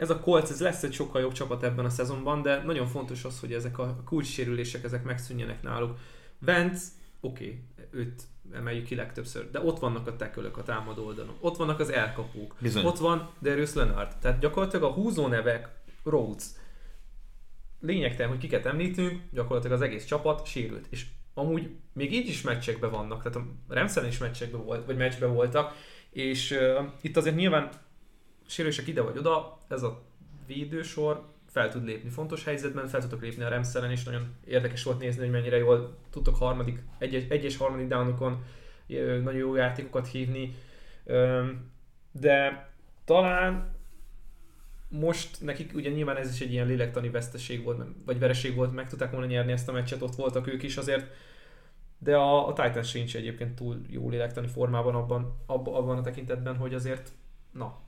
ez a Colts, ez lesz egy sokkal jobb csapat ebben a szezonban, de nagyon fontos az, hogy ezek a kulcssérülések, ezek megszűnjenek náluk. Vance, oké, okay, őt emeljük ki legtöbbször, de ott vannak a tekölök a támadó oldalon, ott vannak az elkapók, Bizony. ott van Darius Leonard, tehát gyakorlatilag a húzó nevek, Rhodes, lényegtelen, hogy kiket említünk, gyakorlatilag az egész csapat sérült, és amúgy még így is meccsekben vannak, tehát a Remszen is meccsekben volt, vagy meccsben voltak, és uh, itt azért nyilván sérülések ide vagy oda, ez a védősor fel tud lépni. Fontos helyzetben, fel tudtok lépni a Rams ellen is, nagyon érdekes volt nézni, hogy mennyire jól tudtok harmadik, egy, egy és harmadik downokon nagyon jó játékokat hívni, de talán most nekik ugye nyilván ez is egy ilyen lélektani veszteség volt, vagy vereség volt, meg tudták volna nyerni ezt a meccset, ott voltak ők is azért, de a, a Titans sincs egyébként túl jó lélektani formában abban, abban a tekintetben, hogy azért, na,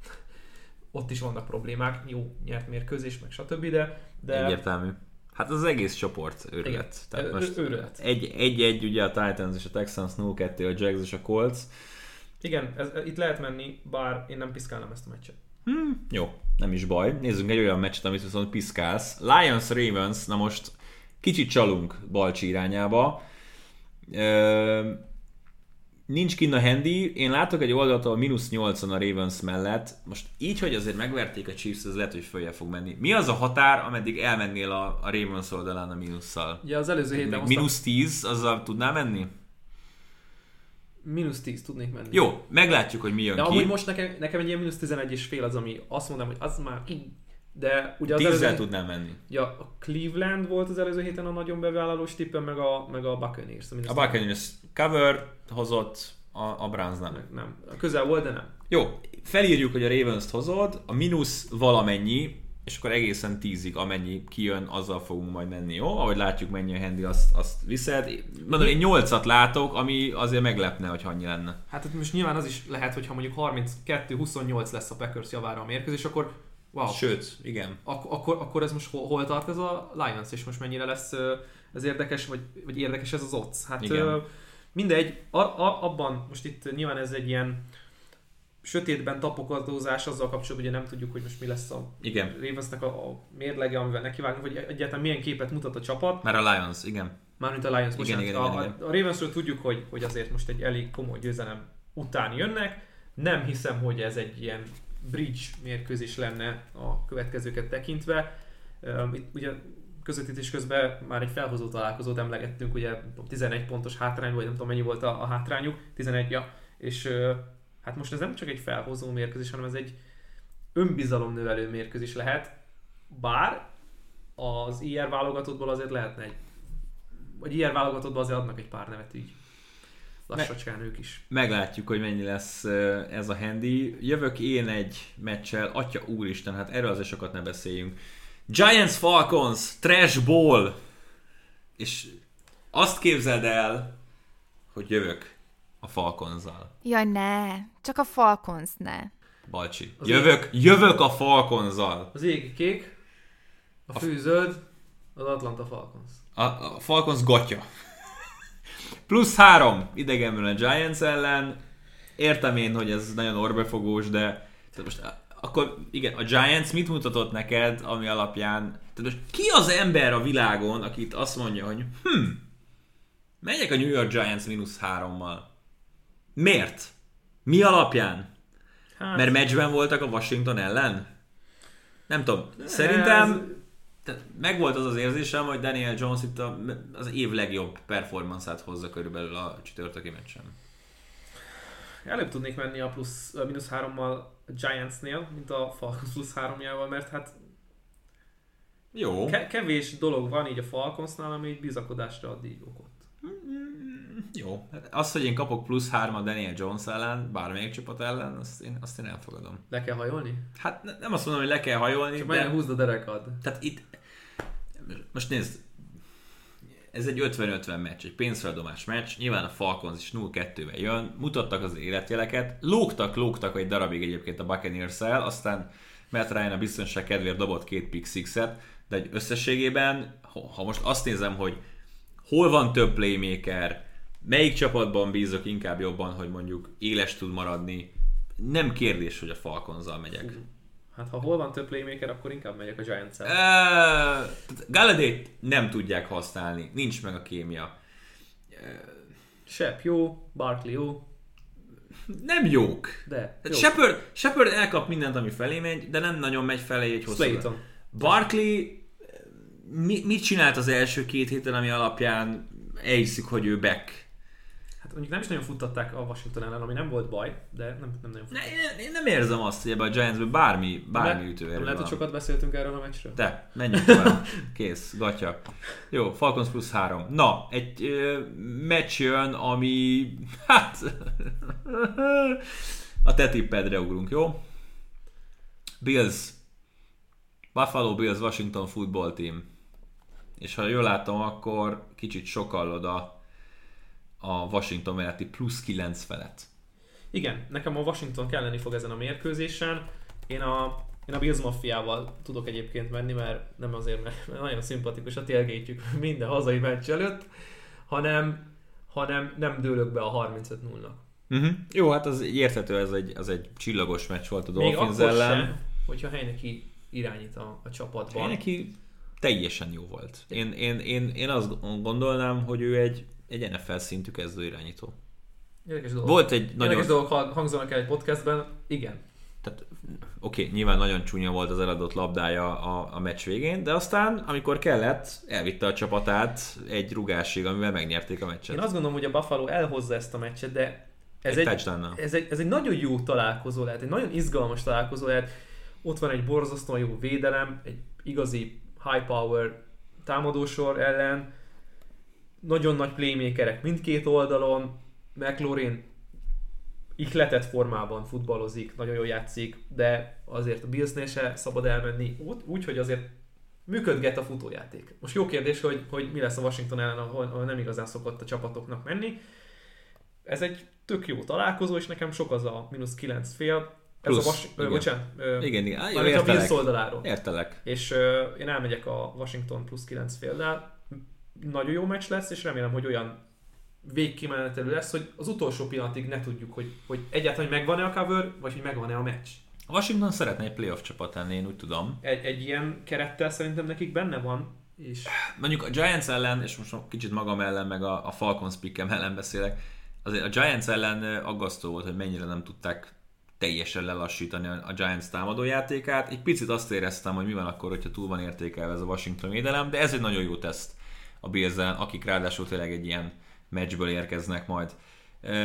ott is vannak problémák, jó nyert mérkőzés, meg stb. De, de Egyértelmű. Hát az egész csoport őrület. Tehát most őrület. egy-egy ugye a Titans és a Texans 0-2, a Jags és a Colts. igen, ez, itt lehet menni, bár én nem piszkálnám ezt a meccset. Hmm, jó, nem is baj. Nézzünk egy olyan meccset, amit viszont piszkálsz. Lions Ravens, na most kicsit csalunk Balcsi irányába. Ö, nincs kinn a handy, én látok egy oldalt, ahol mínusz 80 a Ravens mellett. Most így, hogy azért megverték a Chiefs, ez lehet, hogy följebb fog menni. Mi az a határ, ameddig elmennél a, a Ravens oldalán a mínusszal? Ugye az előző héten hoztam, mínusz 10, azzal tudnál menni? mínusz 10 tudnék menni. Jó, meglátjuk, hogy mi jön De ki. amúgy most nekem, nekem egy ilyen mínusz 11 és fél az, ami azt mondom, hogy az már de ugye az Tízzel előző, tudnál menni. ja, a Cleveland volt az előző héten a nagyon bevállalós tippen, meg a, meg a Buccaneers. A, Buccaneers cover hozott, a, a Browns nem. nem. nem. Közel volt, de nem. Jó, felírjuk, hogy a Ravens-t hozod, a mínusz valamennyi, és akkor egészen tízig, amennyi kijön, azzal fogunk majd menni, jó? Ahogy látjuk, mennyi a handy, azt, azt viszed. Mondom, én 8-at látok, ami azért meglepne, hogy annyi lenne. Hát most nyilván az is lehet, hogyha mondjuk 32-28 lesz a Packers javára a mérkőzés, akkor Wow. Sőt, igen. Ak- akkor, akkor ez most hol, hol tart ez a Lions, és most mennyire lesz ez érdekes, vagy, vagy érdekes ez az odds? Hát Igen. mindegy, a, a, abban most itt nyilván ez egy ilyen sötétben tapogatózás azzal kapcsolatban, ugye nem tudjuk, hogy most mi lesz a Igen. Ravensnek a, a mérlege, amivel nekivágunk, vagy egyáltalán milyen képet mutat a csapat. Már a Lions, igen. Mármint a Lions, Igen, bocsánat. igen, a, igen, igen. a Ravensről tudjuk, hogy, hogy azért most egy elég komoly győzelem után jönnek. Nem hiszem, hogy ez egy ilyen bridge mérkőzés lenne a következőket tekintve. Itt ugye közvetítés közben már egy felhozó találkozót emlegettünk, ugye 11 pontos hátrány, vagy nem tudom mennyi volt a, a hátrányuk, 11 ja, és hát most ez nem csak egy felhozó mérkőzés, hanem ez egy önbizalomnövelő mérkőzés lehet, bár az IR válogatottból azért lehetne egy vagy IR válogatottban azért adnak egy pár nevet így. Lassacskán ők is. Meglátjuk, hogy mennyi lesz ez a handy. Jövök én egy meccsel, atya úristen, hát erről azért sokat ne beszéljünk. Giants Falcons, Trash Ball. És azt képzeld el, hogy jövök a Falconzzal. Jaj, ne. Csak a Falcons ne. Balcsi. Az Jövök, jövök a Falconzzal. Az ég kék, a fű zöld, az Atlanta Falcons. A, a Falcons gatya. Plusz három idegenből a Giants ellen. Értem én, hogy ez nagyon orbefogós, de most akkor igen, a Giants mit mutatott neked, ami alapján, tehát most ki az ember a világon, akit azt mondja, hogy hm, megyek a New York Giants mínusz hárommal. Miért? Mi alapján? Hát, Mert meccsben voltak a Washington ellen? Nem tudom. Szerintem tehát megvolt az az érzésem, hogy Daniel Jones itt a, az év legjobb performanszát hozza körülbelül a csütörtöki meccsen. Előbb tudnék menni a plusz, a mínusz hárommal a Giantsnél, mint a Falcons plusz háromjával, mert hát Jó. ke- kevés dolog van így a Falconsnál, ami így bizakodásra ad így okot. Jó. Az, hogy én kapok plusz hármat Daniel Jones ellen, bármelyik csapat ellen, azt én, azt én elfogadom. Le kell hajolni? Hát ne- nem azt mondom, hogy le kell hajolni, Csak de... húzd a derekad. Tehát itt... Most nézd, ez egy 50-50 meccs, egy pénzfeldomás meccs, nyilván a Falcons is 0-2-vel jön, mutattak az életjeleket, lógtak, lógtak egy darabig egyébként a buccaneers aztán Matt Ryan a biztonság kedvéért dobott két pick sixet, de egy összességében, ha most azt nézem, hogy hol van több playmaker, melyik csapatban bízok inkább jobban, hogy mondjuk éles tud maradni, nem kérdés, hogy a Falconzzal megyek. Hát ha hol van több playmaker, akkor inkább megyek a giants Uh, tehát Galladay nem tudják használni, nincs meg a kémia. Shep jó, Barkley jó, Nem jók. de jó. Shepard, Shepard elkap mindent, ami felé megy, de nem nagyon megy felé egy hosszú. Slayton. Barkley mi, mit csinált az első két héten, ami alapján elhiszik, hogy ő back? Hát mondjuk nem is nagyon futtatták a Washington ellen, ami nem volt baj, de nem, nem nagyon Ne, futtatták. én, én nem érzem azt, hogy ebben a Giantsben bármi, bármi ütőerő lehet, hogy sokat beszéltünk erről a meccsről? De, menjünk tovább. Kész, gatya. Jó, Falcons plusz három. Na, egy ö, meccs jön, ami... Hát... a te tippedre ugrunk, jó? Bills. Buffalo Bills Washington Football Team. És ha jól látom, akkor kicsit sokallod a, a Washington melletti plusz 9 felett. Igen, nekem a Washington kelleni fog ezen a mérkőzésen. Én a, én a Bills Mafiával tudok egyébként menni, mert nem azért, mert nagyon szimpatikus a tailgate minden hazai meccs előtt, hanem, hanem nem dőlök be a 35-0-nak. Uh-huh. Jó, hát az érthető, ez egy, az egy csillagos meccs volt a Még Dolphins akkor ellen. sem, hogyha helyneki irányít a, a csapatban. Neki teljesen jó volt. Én, én, én, én azt gondolnám, hogy ő egy, egy NFL szintű kezdő irányító. Érdekes dolog. Volt egy Érdekes nagyon... dolgok hang- hangzanak el egy podcastben. Igen. Tehát, oké, nyilván nagyon csúnya volt az eladott labdája a, a meccs végén, de aztán, amikor kellett, elvitte a csapatát egy rugásig, amivel megnyerték a meccset. Én azt gondolom, hogy a Buffalo elhozza ezt a meccset, de ez Egy egy, ez, egy, ez egy nagyon jó találkozó lehet, egy nagyon izgalmas találkozó lehet. Ott van egy borzasztóan jó védelem, egy igazi high power támadósor ellen, nagyon nagy playmakerek mindkét oldalon, McLaurin ihletett formában futballozik, nagyon jól játszik, de azért a Billsnél se szabad elmenni úgy, úgy, hogy azért működget a futójáték. Most jó kérdés, hogy, hogy mi lesz a Washington ellen, ahol, ahol nem igazán szokott a csapatoknak menni. Ez egy tök jó találkozó, és nekem sok az a mínusz 9 fél. Ez Plusz, a vas... igen. Ö, bocsánat. Ö, Igen, igen. Á, jó, mármint a Bills értelek. oldaláról. Értelek. És ö, én elmegyek a Washington plusz 9 féldel. Nagyon jó meccs lesz, és remélem, hogy olyan végkimenetelő lesz, hogy az utolsó pillanatig ne tudjuk, hogy, hogy egyáltalán hogy megvan-e a cover, vagy hogy megvan-e a meccs. A Washington szeretne egy playoff csapat lenni, én úgy tudom. Egy, egy ilyen kerettel szerintem nekik benne van, és Mondjuk a Giants ellen, és most kicsit magam ellen, meg a, a Falcons pickem ellen beszélek, azért a Giants ellen aggasztó volt, hogy mennyire nem tudták teljesen lelassítani a a Giants támadójátékát. Egy picit azt éreztem, hogy mi van akkor, hogyha túl van értékelve ez a Washington védelem, de ez egy nagyon jó teszt a bills akik ráadásul tényleg egy ilyen meccsből érkeznek majd.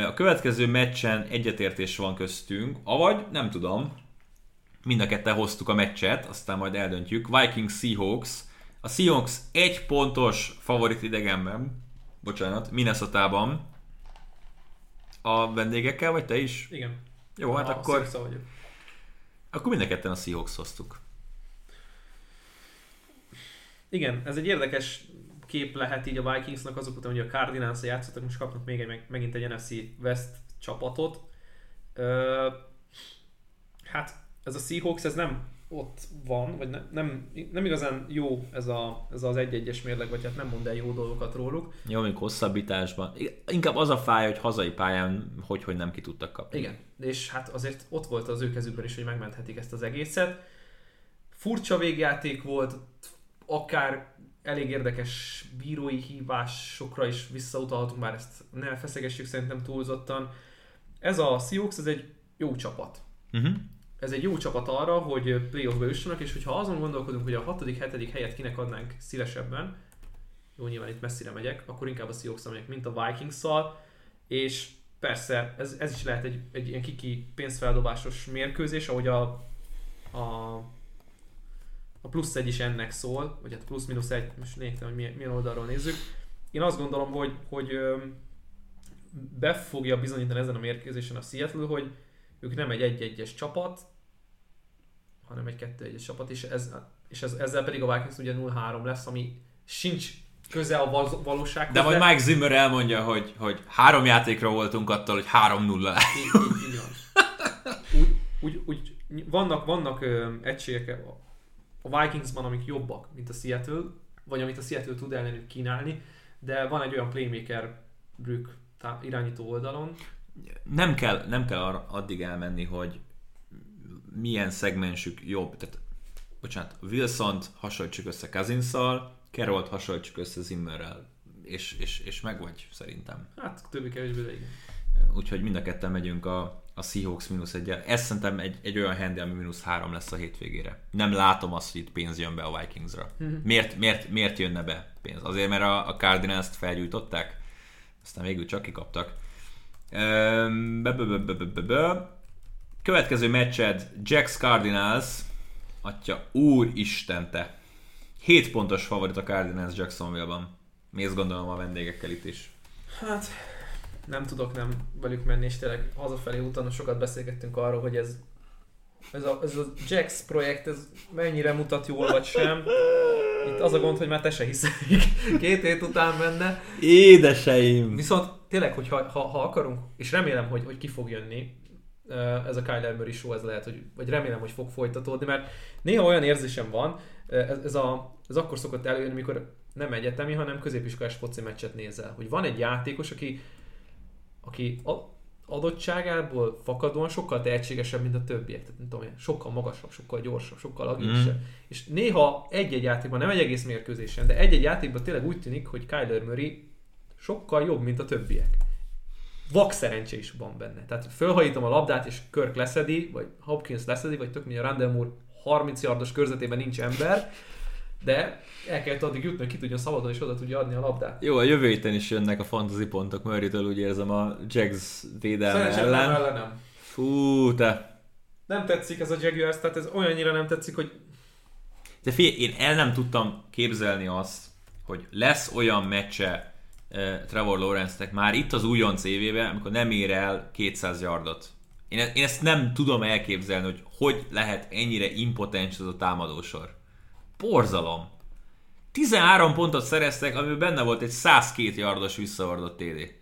A következő meccsen egyetértés van köztünk, avagy nem tudom, mind a ketten hoztuk a meccset, aztán majd eldöntjük. Vikings Seahawks. A Seahawks egy pontos favorit idegenben, bocsánat, Minnesota-ban. A vendégekkel, vagy te is? igen. Jó, hát A akkor, vagyok. akkor mind a ketten a Seahawks hoztuk. Igen, ez egy érdekes kép lehet így a Vikingsnak azok után, hogy a cardinals játszottak, most kapnak még egy, meg- megint egy NFC West csapatot. Ö, hát ez a Seahawks, ez nem ott van, vagy ne, nem, nem igazán jó ez, a, ez az egy-egyes mérleg, vagy hát nem mond el jó dolgokat róluk. Jó, mondjuk hosszabbításban. Inkább az a fáj, hogy hazai pályán hogy, hogy nem ki tudtak kapni. Igen, és hát azért ott volt az ő kezükben is, hogy megmenthetik ezt az egészet. Furcsa végjáték volt, akár elég érdekes bírói hívásokra is visszautalhatunk, bár ezt ne feszegessük szerintem túlzottan. Ez a Seahawks, ez egy jó csapat. Uh-huh. Ez egy jó csapat arra, hogy playoffba jussanak, és hogyha azon gondolkodunk, hogy a 6.-7. helyet kinek adnánk szívesebben, jó, nyilván itt messzire megyek, akkor inkább a Seahawks megyek, mint a Vikings-szal, és persze ez, ez is lehet egy, egy ilyen kiki pénzfeldobásos mérkőzés, ahogy a, a, a plusz egy is ennek szól, vagy hát plusz-minusz egy, most néztem, hogy milyen, milyen oldalról nézzük. Én azt gondolom, hogy, hogy be fogja bizonyítani ezen a mérkőzésen a Seattle, hogy ők nem egy 1-1-es csapat, hanem egy 2-1-es csapat, és, ez, és ez, ezzel pedig a Vikings ugye 0-3 lesz, ami sincs köze a val- valósághoz. De majd Mike Zimmer elmondja, hogy, hogy három játékra voltunk attól, hogy 3-0 lesz. Így, így, így van. Úgy, úgy, úgy, vannak, vannak ö, egységek a Vikingsban, amik jobbak, mint a Seattle, vagy amit a Seattle tud ellenük kínálni, de van egy olyan playmaker-rük tá- irányító oldalon, nem kell, nem kell arra, addig elmenni, hogy milyen szegmensük jobb. Tehát, bocsánat, Wilson-t hasonlítsuk össze Cousinszal, Carroll-t hasonlítsuk össze Zimmerrel, és, és, és meg vagy szerintem. hát többé kevésbé, de igen. Úgyhogy mind a ketten megyünk a, a Seahawks mínusz egyel. Ez szerintem egy, egy olyan handy, ami mínusz három lesz a hétvégére. Nem látom azt, hogy itt pénz jön be a Vikingsra. Miért, miért, miért jönne be pénz? Azért, mert a, a Cardinals-t felgyújtották, aztán végül csak kikaptak. Következő meccsed Jacks Cardinals. Atya, úristente. 7 pontos favorit a Cardinals Jacksonville-ban. Mész gondolom a vendégekkel itt is. Hát nem tudok nem velük menni, és tényleg hazafelé utána sokat beszélgettünk arról, hogy ez, ez, a, ez a Jax projekt, ez mennyire mutat jól vagy sem. Itt az a gond, hogy már te se hiszel két hét után benne. Édeseim! Viszont tényleg, hogy ha, ha, ha akarunk, és remélem, hogy, hogy ki fog jönni, eh, ez a Kyler Murray show, ez lehet, hogy, vagy remélem, hogy fog folytatódni, mert néha olyan érzésem van, eh, ez, ez, a, ez akkor szokott előjönni, amikor nem egyetemi, hanem középiskolás foci meccset nézel. Hogy van egy játékos, aki, aki a- adottságából fakadóan sokkal tehetségesebb, mint a többiek. Tehát nem tudom, sokkal magasabb, sokkal gyorsabb, sokkal agilisebb. Mm. És néha egy-egy játékban, nem egy egész mérkőzésen, de egy-egy játékban tényleg úgy tűnik, hogy Kyler Murray sokkal jobb, mint a többiek. Vak szerencse is van benne. Tehát fölhajítom a labdát, és Kirk leszedi, vagy Hopkins leszedi, vagy tök mindegy, a Randall Moore 30 yardos körzetében nincs ember, de el kellett addig jutni, hogy ki tudjon szabadon, és oda tudja adni a labdát. Jó, a jövő héten is jönnek a fantasy pontok Murray-től, úgy érzem a Jags védelme Szerencsére nem ellen. ellenem. Fú, te. Nem tetszik ez a Jaguars, tehát ez olyannyira nem tetszik, hogy De figyelj, én el nem tudtam képzelni azt, hogy lesz olyan meccse uh, Trevor Lawrence-nek már itt az újonc évében, amikor nem ér el 200 yardot. Én, e- én ezt nem tudom elképzelni, hogy hogy lehet ennyire impotens ez a támadósor. Borzalom. 13 pontot szereztek, amiben benne volt egy 102 yardos visszavardott TD.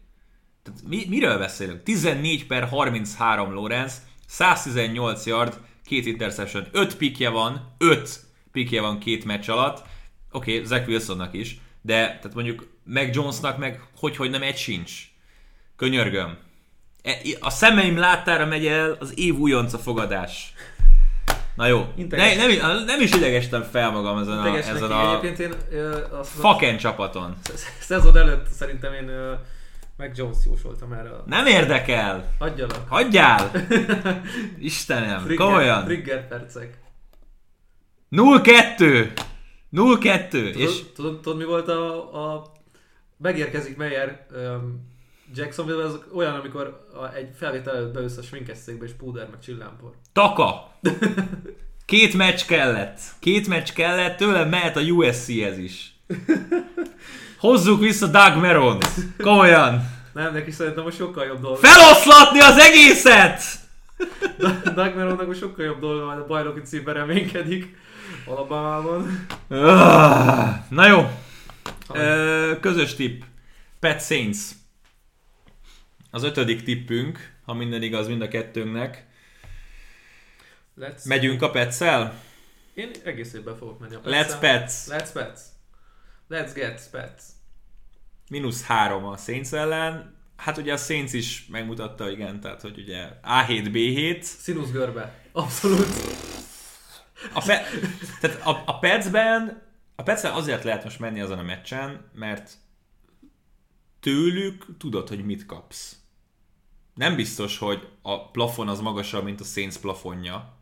Tehát mi, miről beszélünk? 14 per 33 Lorenz, 118 yard, két interception, 5 pikje van, 5 pikje van két meccs alatt. Oké, okay, Zach Wilsonnak is, de tehát mondjuk meg Jonesnak meg hogy, hogy nem egy sincs. Könyörgöm. E- A szemeim láttára megy el az év újonca fogadás. Na jó, ne, nem, nem is idegestem fel magam ezen a, ezen a Egyébként én ö, azt fucking csapaton. szezon előtt szerintem én ö, meg Jones jósoltam erre. Nem érdekel! Adjanak. Hagyjál! Istenem, Trigger, komolyan! trigger percek. 0-2! 0-2! Tudod, És tudod, tudod, mi volt a, a megérkezik Meyer um, Jacksonville, az olyan, amikor a, egy felvétel előtt beülsz a sminkesszékbe, és púder, meg csillámpor. Taka! Két meccs kellett. Két meccs kellett, tőlem mehet a USC-hez is. Hozzuk vissza Doug Meron. Komolyan. Nem, neki szerintem most sokkal jobb dolga. Feloszlatni az egészet! Doug Maronnak most sokkal jobb dolga van, a bajnoki címben reménykedik. Alabamában. Ah, Na jó. Ö, közös tipp. Pet Saints. Az ötödik tippünk, ha minden igaz mind a kettőnknek. Let's... Megyünk a Petszel? Én egész évben fogok menni a Let's Petszel. Pets. Let's Pets. Let's get Pets. Mínusz három a Saints ellen. Hát ugye a Saints is megmutatta, igen, tehát hogy ugye A7, B7. Színusz görbe. Abszolút. A, pe- tehát a, a Petsben, a Petsben azért lehet most menni azon a meccsen, mert tőlük tudod, hogy mit kapsz. Nem biztos, hogy a plafon az magasabb, mint a Saints plafonja,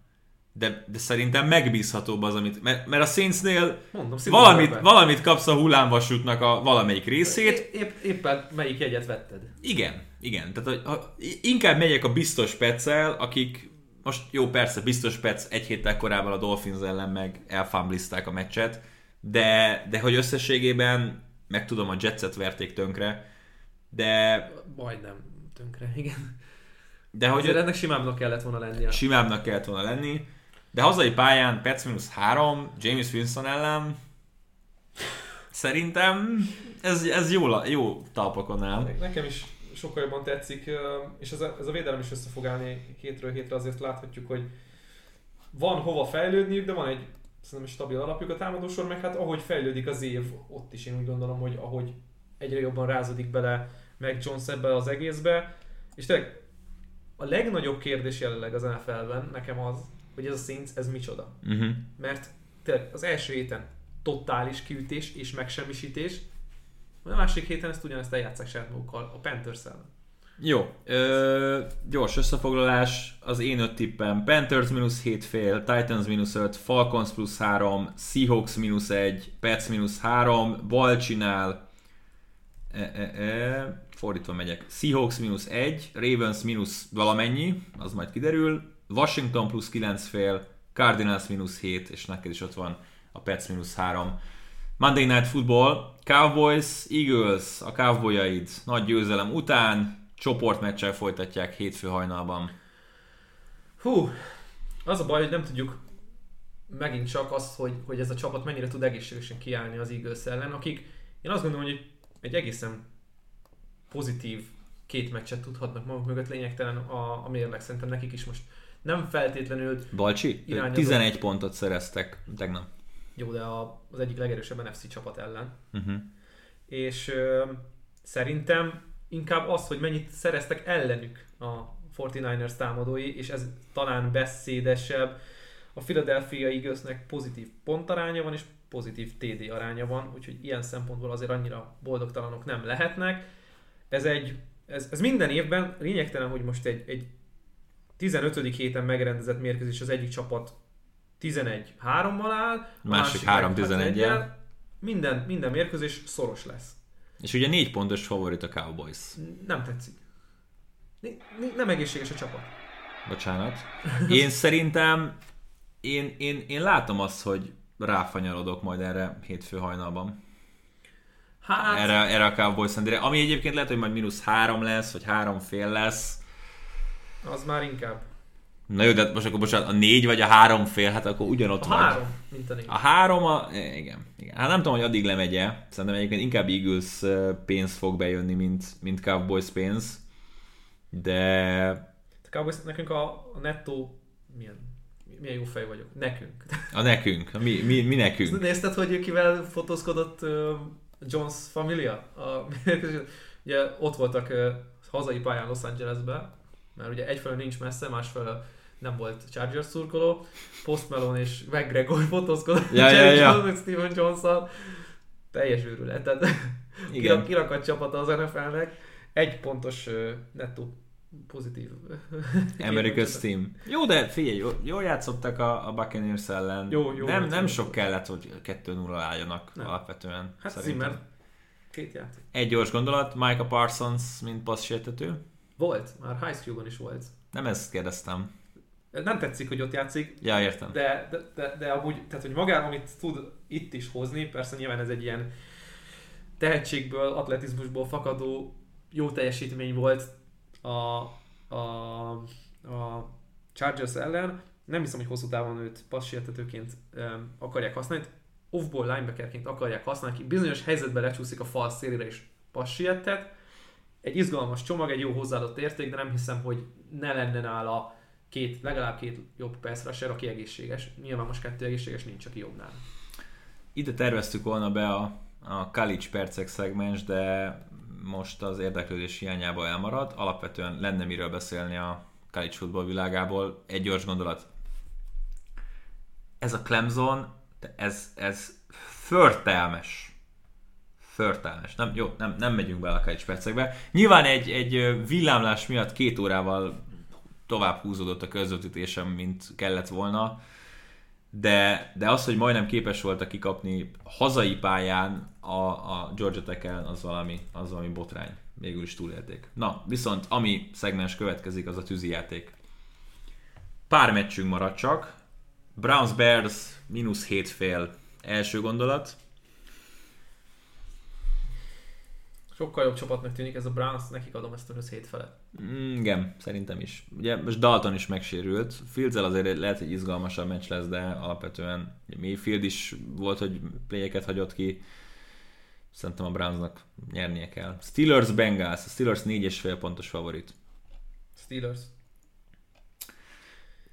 de, de szerintem megbízhatóbb az, amit, mert, mert a Saintsnél Mondom, valamit, valamit kapsz a hullámvasútnak a valamelyik részét, É- épp, éppen melyik jegyet vetted? igen, igen. Tehát hogy, ha, inkább megyek a biztos petszel, akik most jó, persze, biztos Pets egy héttel korábban a Dolphins ellen meg elfamblizták a meccset, de, de hogy összességében meg tudom, a Jetset verték tönkre, de, Majdnem tönkre, igen. de Hogy hogy ennek simábbnak kellett volna lennie. simábbnak kellett volna lenni, de hazai pályán Pets minusz 3, James Winston ellen szerintem ez, ez jó, jó talpakon áll. Nekem is sokkal jobban tetszik, és ez a, ez a védelem is össze fog állni hétről hétre, azért láthatjuk, hogy van hova fejlődniük, de van egy szerintem stabil alapjuk a támadósor, meg hát ahogy fejlődik az év, ott is én úgy gondolom, hogy ahogy egyre jobban rázódik bele meg Jones ebbe az egészbe, és tényleg a legnagyobb kérdés jelenleg az NFL-ben nekem az, hogy ez a Saints, ez micsoda. Uh-huh. Mert tényleg az első héten totális kiütés és megsemmisítés, a másik héten ezt ugyanezt eljátszák saját magukkal a Panthers ellen. Jó, ö, gyors összefoglalás, az én öt tippem Panthers mínusz 7 fél, Titans mínusz 5, Falcons plusz 3, Seahawks mínusz 1, Pets mínusz 3, bal csinál, e, e, e, fordítva megyek, Seahawks mínusz 1, Ravens mínusz valamennyi, az majd kiderül, Washington plusz 9 fél, Cardinals mínusz 7, és neked is ott van a Pets mínusz 3. Monday Night Football, Cowboys, Eagles, a Cowboyaid nagy győzelem után csoportmeccsel folytatják hétfő hajnalban. Hú, az a baj, hogy nem tudjuk megint csak azt, hogy, hogy ez a csapat mennyire tud egészségesen kiállni az Eagles ellen, akik én azt gondolom, hogy egy egészen pozitív két meccset tudhatnak maguk mögött, lényegtelen a, a mérleg, szerintem nekik is most nem feltétlenül Balcsi, Irányozó. 11 pontot szereztek tegnap. jó, de a, az egyik legerősebb NFC csapat ellen. Uh-huh. és ö, szerintem inkább az, hogy mennyit szereztek ellenük a 49ers támadói, és ez talán beszédesebb. A Philadelphia Eaglesnek pozitív pontaránya van, és pozitív TD aránya van, úgyhogy ilyen szempontból azért annyira boldogtalanok nem lehetnek. Ez egy, ez, ez minden évben lényegtelen, hogy most egy, egy 15. héten megrendezett mérkőzés az egyik csapat 11-3-mal áll, a Másik meg 3-11-jel. 6-1-jel. Minden, minden mérkőzés szoros lesz. És ugye 4 pontos favorit a Cowboys. Nem tetszik. Nem egészséges a csapat. Bocsánat. Én szerintem, én, én, én látom azt, hogy ráfanyarodok majd erre hétfő hajnalban. Hát, Erre, erre a Cowboys Sunday-re. Ami egyébként lehet, hogy majd mínusz három lesz, vagy három fél lesz. az már inkább. Na jó, de most akkor bocsánat, a négy vagy a három fél, hát akkor ugyanott A vagy. három, mint a négy. A három, a... eh, igen, igen. Hát nem tudom, hogy addig lemegye. Szerintem egyébként inkább Eagles eh, pénz fog bejönni, mint, mint Cowboys pénz. De A Cowboys, nekünk a, a nettó, milyen, milyen jó fej vagyok. Nekünk. A nekünk, mi, mi, mi nekünk. Nézted, hogy kivel fotózkodott Jones familia? A, ugye ott voltak hazai pályán Los Angelesben, mert ugye egyfelől nincs messze, másfelől nem volt Chargers szurkoló, Post Malone és McGregor fotózkodott Ja, ja, ja. Jones Steven jones Teljes őrület. Tehát Igen. kirak, kirakat csapata az NFL-nek. Egy pontos nettó pozitív. America's Team. Jó, de figyelj, jól, jól játszottak a, a Buccaneers ellen. Jó, jó nem, nem jó sok kellett, hogy 2-0 álljanak Nem. alapvetően. Hát. Zimmer két játék. Egy gyors gondolat, Micah Parsons, mint passzsértető. Volt, már high school-ban is volt. Nem ezt kérdeztem. Nem tetszik, hogy ott játszik, Ja, értem. de, de, de, de amúgy, tehát hogy magában, amit tud itt is hozni, persze nyilván ez egy ilyen tehetségből, atletizmusból fakadó jó teljesítmény volt a, a, a Chargers ellen. Nem hiszem, hogy hosszú távon őt passzsértetőként um, akarják használni. Off-ball linebackerként akarják használni, ki bizonyos helyzetben lecsúszik a fal szélére és passiettet. Egy izgalmas csomag, egy jó hozzáadott érték, de nem hiszem, hogy ne lenne nála két, legalább két jobb pass rusher, aki egészséges. Nyilván most kettő egészséges nincs, aki jobbnál. Ide terveztük volna be a, a college percek szegmens, de most az érdeklődés hiányába elmarad. Alapvetően lenne miről beszélni a college football világából. Egy gyors gondolat. Ez a Clemson, ez, ez förtelmes. Förtelmes. Nem, jó, nem, nem megyünk bele a college percekbe. Nyilván egy, egy villámlás miatt két órával tovább húzódott a közvetítésem, mint kellett volna de, de az, hogy majdnem képes voltak kikapni hazai pályán a, a Georgia tech az valami, az valami botrány. Végül is túlélték. Na, viszont ami szegmens következik, az a tűzijáték. Pár meccsünk maradt csak. Browns Bears mínusz 7 fél első gondolat. Sokkal jobb csapatnak tűnik ez a Browns, nekik adom ezt a 7 felett. Mm, igen, szerintem is. Ugye most Dalton is megsérült. fields azért lehet, hogy izgalmasabb meccs lesz, de alapvetően ugye Mayfield is volt, hogy playeket hagyott ki. Szerintem a Brownsnak nyernie kell. Steelers Bengals. A Steelers 4,5 pontos favorit. Steelers.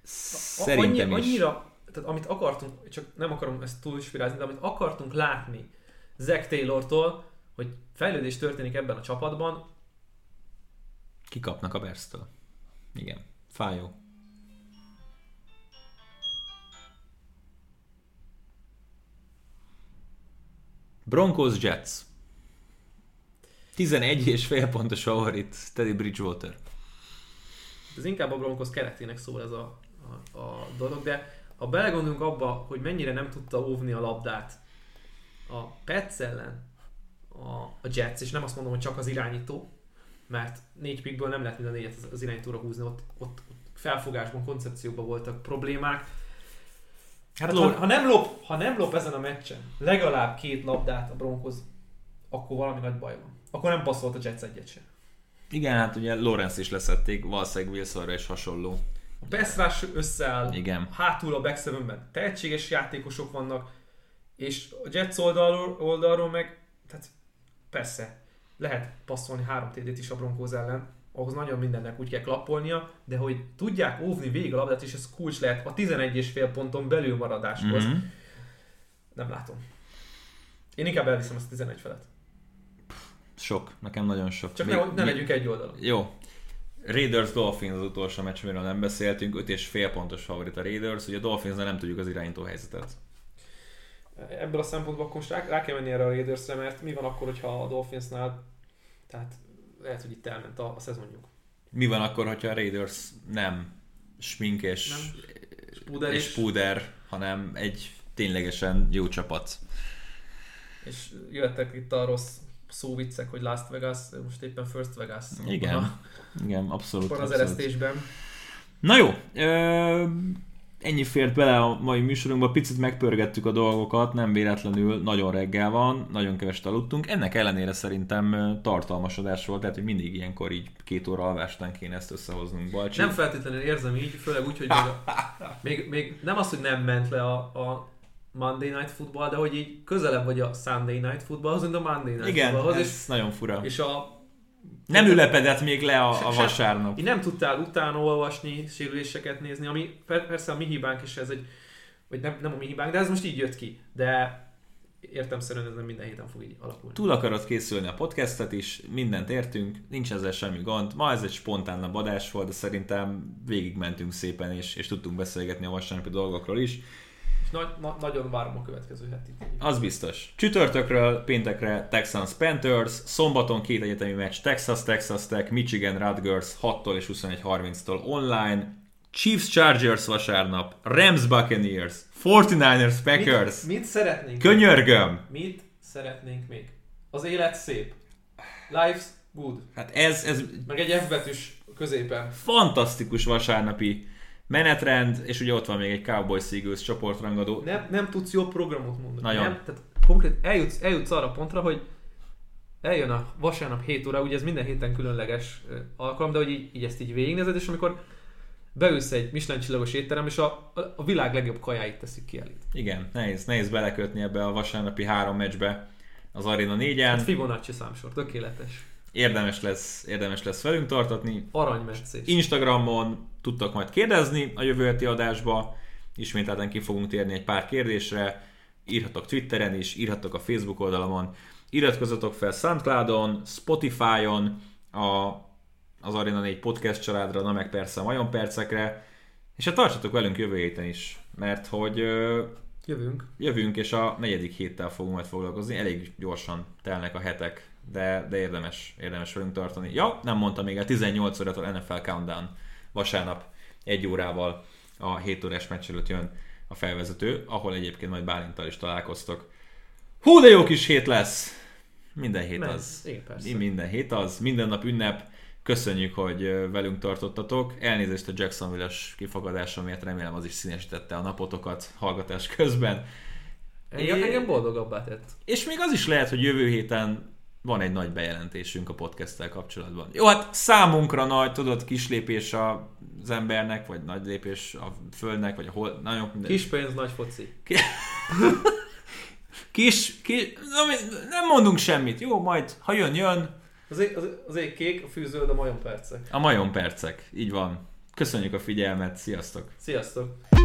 Szerintem Annyi, is. Annyira, tehát amit akartunk, csak nem akarom ezt túl ispirázni, de amit akartunk látni Zack Taylortól, hogy fejlődés történik ebben a csapatban, Kikapnak a Bears-től. Igen. Fájó. Broncos Jets. 11 és fél pontos favorit Teddy Bridgewater. ez inkább a Broncos keretének szól ez a, a, a dolog, de ha belegondolunk abba, hogy mennyire nem tudta óvni a labdát a Pets ellen a, a Jets, és nem azt mondom, hogy csak az irányító, mert négy pickből nem lehet mind a négyet az, az irányítóra húzni, ott, ott, ott felfogásban, koncepcióban voltak problémák. Hát ha, ha, nem lop, ha nem lop ezen a meccsen legalább két labdát a Broncos, akkor valami nagy baj van. Akkor nem passzolt a Jets egyet sem. Igen, hát ugye Lawrence is leszették, valószínűleg Wilsonra is hasonló. A pass rush összeáll, Igen. hátul a back sevenben tehetséges játékosok vannak, és a Jets oldalról, oldalról meg, tehát persze, lehet passzolni három TD-t is a Broncos ellen, ahhoz nagyon mindennek úgy kell klappolnia, de hogy tudják óvni végig a labdát, és ez kulcs lehet a 11,5 ponton belül maradáshoz. Mhm. Nem látom. Én inkább elviszem ezt a 11 felett. Sok, nekem nagyon sok. Csak Még- ne, ne legyünk egy oldalon. Jó. Raiders Dolphins az utolsó meccs, amiről nem beszéltünk, 5 és fél pontos favorit a Raiders, ugye a dolphins nem tudjuk az irányító helyzetet. Ebből a szempontból akkor most rá, rá kell menni erre a Raidersre, mert mi van akkor, hogyha a Dolphinsnál, tehát lehet, hogy itt elment a, a szezonjuk. Mi van akkor, hogyha a Raiders nem smink és, Nem. Puder és és, puder, hanem egy ténylegesen jó csapat. és jöttek itt a rossz szóviccek, hogy Last Vegas, most éppen First Vegas. Igen, Abban igen, abszolút. a, abban az abszolút. eresztésben. Na jó, ö, ennyi fért bele a mai műsorunkba, picit megpörgettük a dolgokat, nem véletlenül, nagyon reggel van, nagyon keveset aludtunk, ennek ellenére szerintem tartalmas adás volt, tehát hogy mindig ilyenkor így két óra alvás után kéne ezt összehoznunk, Balcsi. Nem feltétlenül érzem így, főleg úgy, hogy még, a, még, még nem az, hogy nem ment le a, a Monday Night Football, de hogy így közelebb vagy a Sunday Night Footballhoz, mint a Monday Night Igen, Footballhoz, ez és, nagyon fura. és a Nem ülepedett még le a, a vasárnap. Így nem tudtál utána olvasni, sérüléseket nézni, ami per- persze a mi hibánk is ez egy, vagy nem, nem a mi hibánk, de ez most így jött ki. De értemszerűen ez nem minden héten fog így alakulni. Túl akarod készülni a podcastet is, mindent értünk, nincs ezzel semmi gond. Ma ez egy spontán adás volt, de szerintem végigmentünk szépen, és, és tudtunk beszélgetni a vasárnapi dolgokról is. Nagy, na, nagyon várom a következő hetit. Az biztos. Csütörtökről, péntekre Texans Panthers, szombaton két egyetemi meccs Texas, Texas Tech, Michigan Rutgers 6-tól és 21.30-tól online, Chiefs Chargers vasárnap, Rams Buccaneers, 49ers Packers, Mit, mit szeretnénk? könyörgöm! Mit szeretnénk még? Az élet szép. Life's good. Hát ez, ez Meg egy F betűs középen. fantasztikus vasárnapi menetrend, és ugye ott van még egy Cowboys Eagles csoportrangadó. Nem, nem tudsz jobb programot mondani. Nagyon. Nem, tehát konkrét eljutsz, eljutsz arra pontra, hogy eljön a vasárnap 7 óra, ugye ez minden héten különleges alkalom, de hogy így, így ezt így végignézed, és amikor beülsz egy Michelin csillagos étterem, és a, a, világ legjobb kajáit teszik ki elét. Igen, nehéz, nehéz belekötni ebbe a vasárnapi három meccsbe az Arena 4-en. Hát Fibonacci számsor, tökéletes. Érdemes lesz, érdemes lesz velünk tartatni. Aranymetszés. Instagramon tudtak majd kérdezni a jövő heti adásba, ismételten ki fogunk térni egy pár kérdésre, írhatok Twitteren is, írhatok a Facebook oldalamon, iratkozzatok fel Soundcloudon, Spotify-on, a, az Arena 4 podcast családra, na meg persze a Majon percekre, és hát tartsatok velünk jövő héten is, mert hogy ö, Jövünk. jövünk, és a negyedik héttel fogunk majd foglalkozni, elég gyorsan telnek a hetek, de, de érdemes, érdemes velünk tartani. Ja, nem mondtam még, a 18 órától NFL Countdown vasárnap egy órával a 7 órás meccs előtt jön a felvezető, ahol egyébként majd Bálintal is találkoztok. Hú, de jó kis hét lesz! Minden hét Men- az. igen, persze. Minden hét az, minden nap ünnep. Köszönjük, hogy velünk tartottatok. Elnézést a Jacksonville-es kifogadásomért, remélem az is színesítette a napotokat hallgatás közben. Engem, É- engem boldogabbá tett. És még az is lehet, hogy jövő héten van egy nagy bejelentésünk a podcasttel kapcsolatban. Jó, hát számunkra nagy, tudod, kis lépés az embernek, vagy nagy lépés a földnek, vagy a hol... Nagyon mindegy. Kis pénz, nagy foci. kis, kis nem mondunk semmit. Jó, majd, ha jön, jön. Az ég, az, az ég kék, a fűzöld, a majom percek. A majom percek. Így van. Köszönjük a figyelmet, sziasztok! Sziasztok!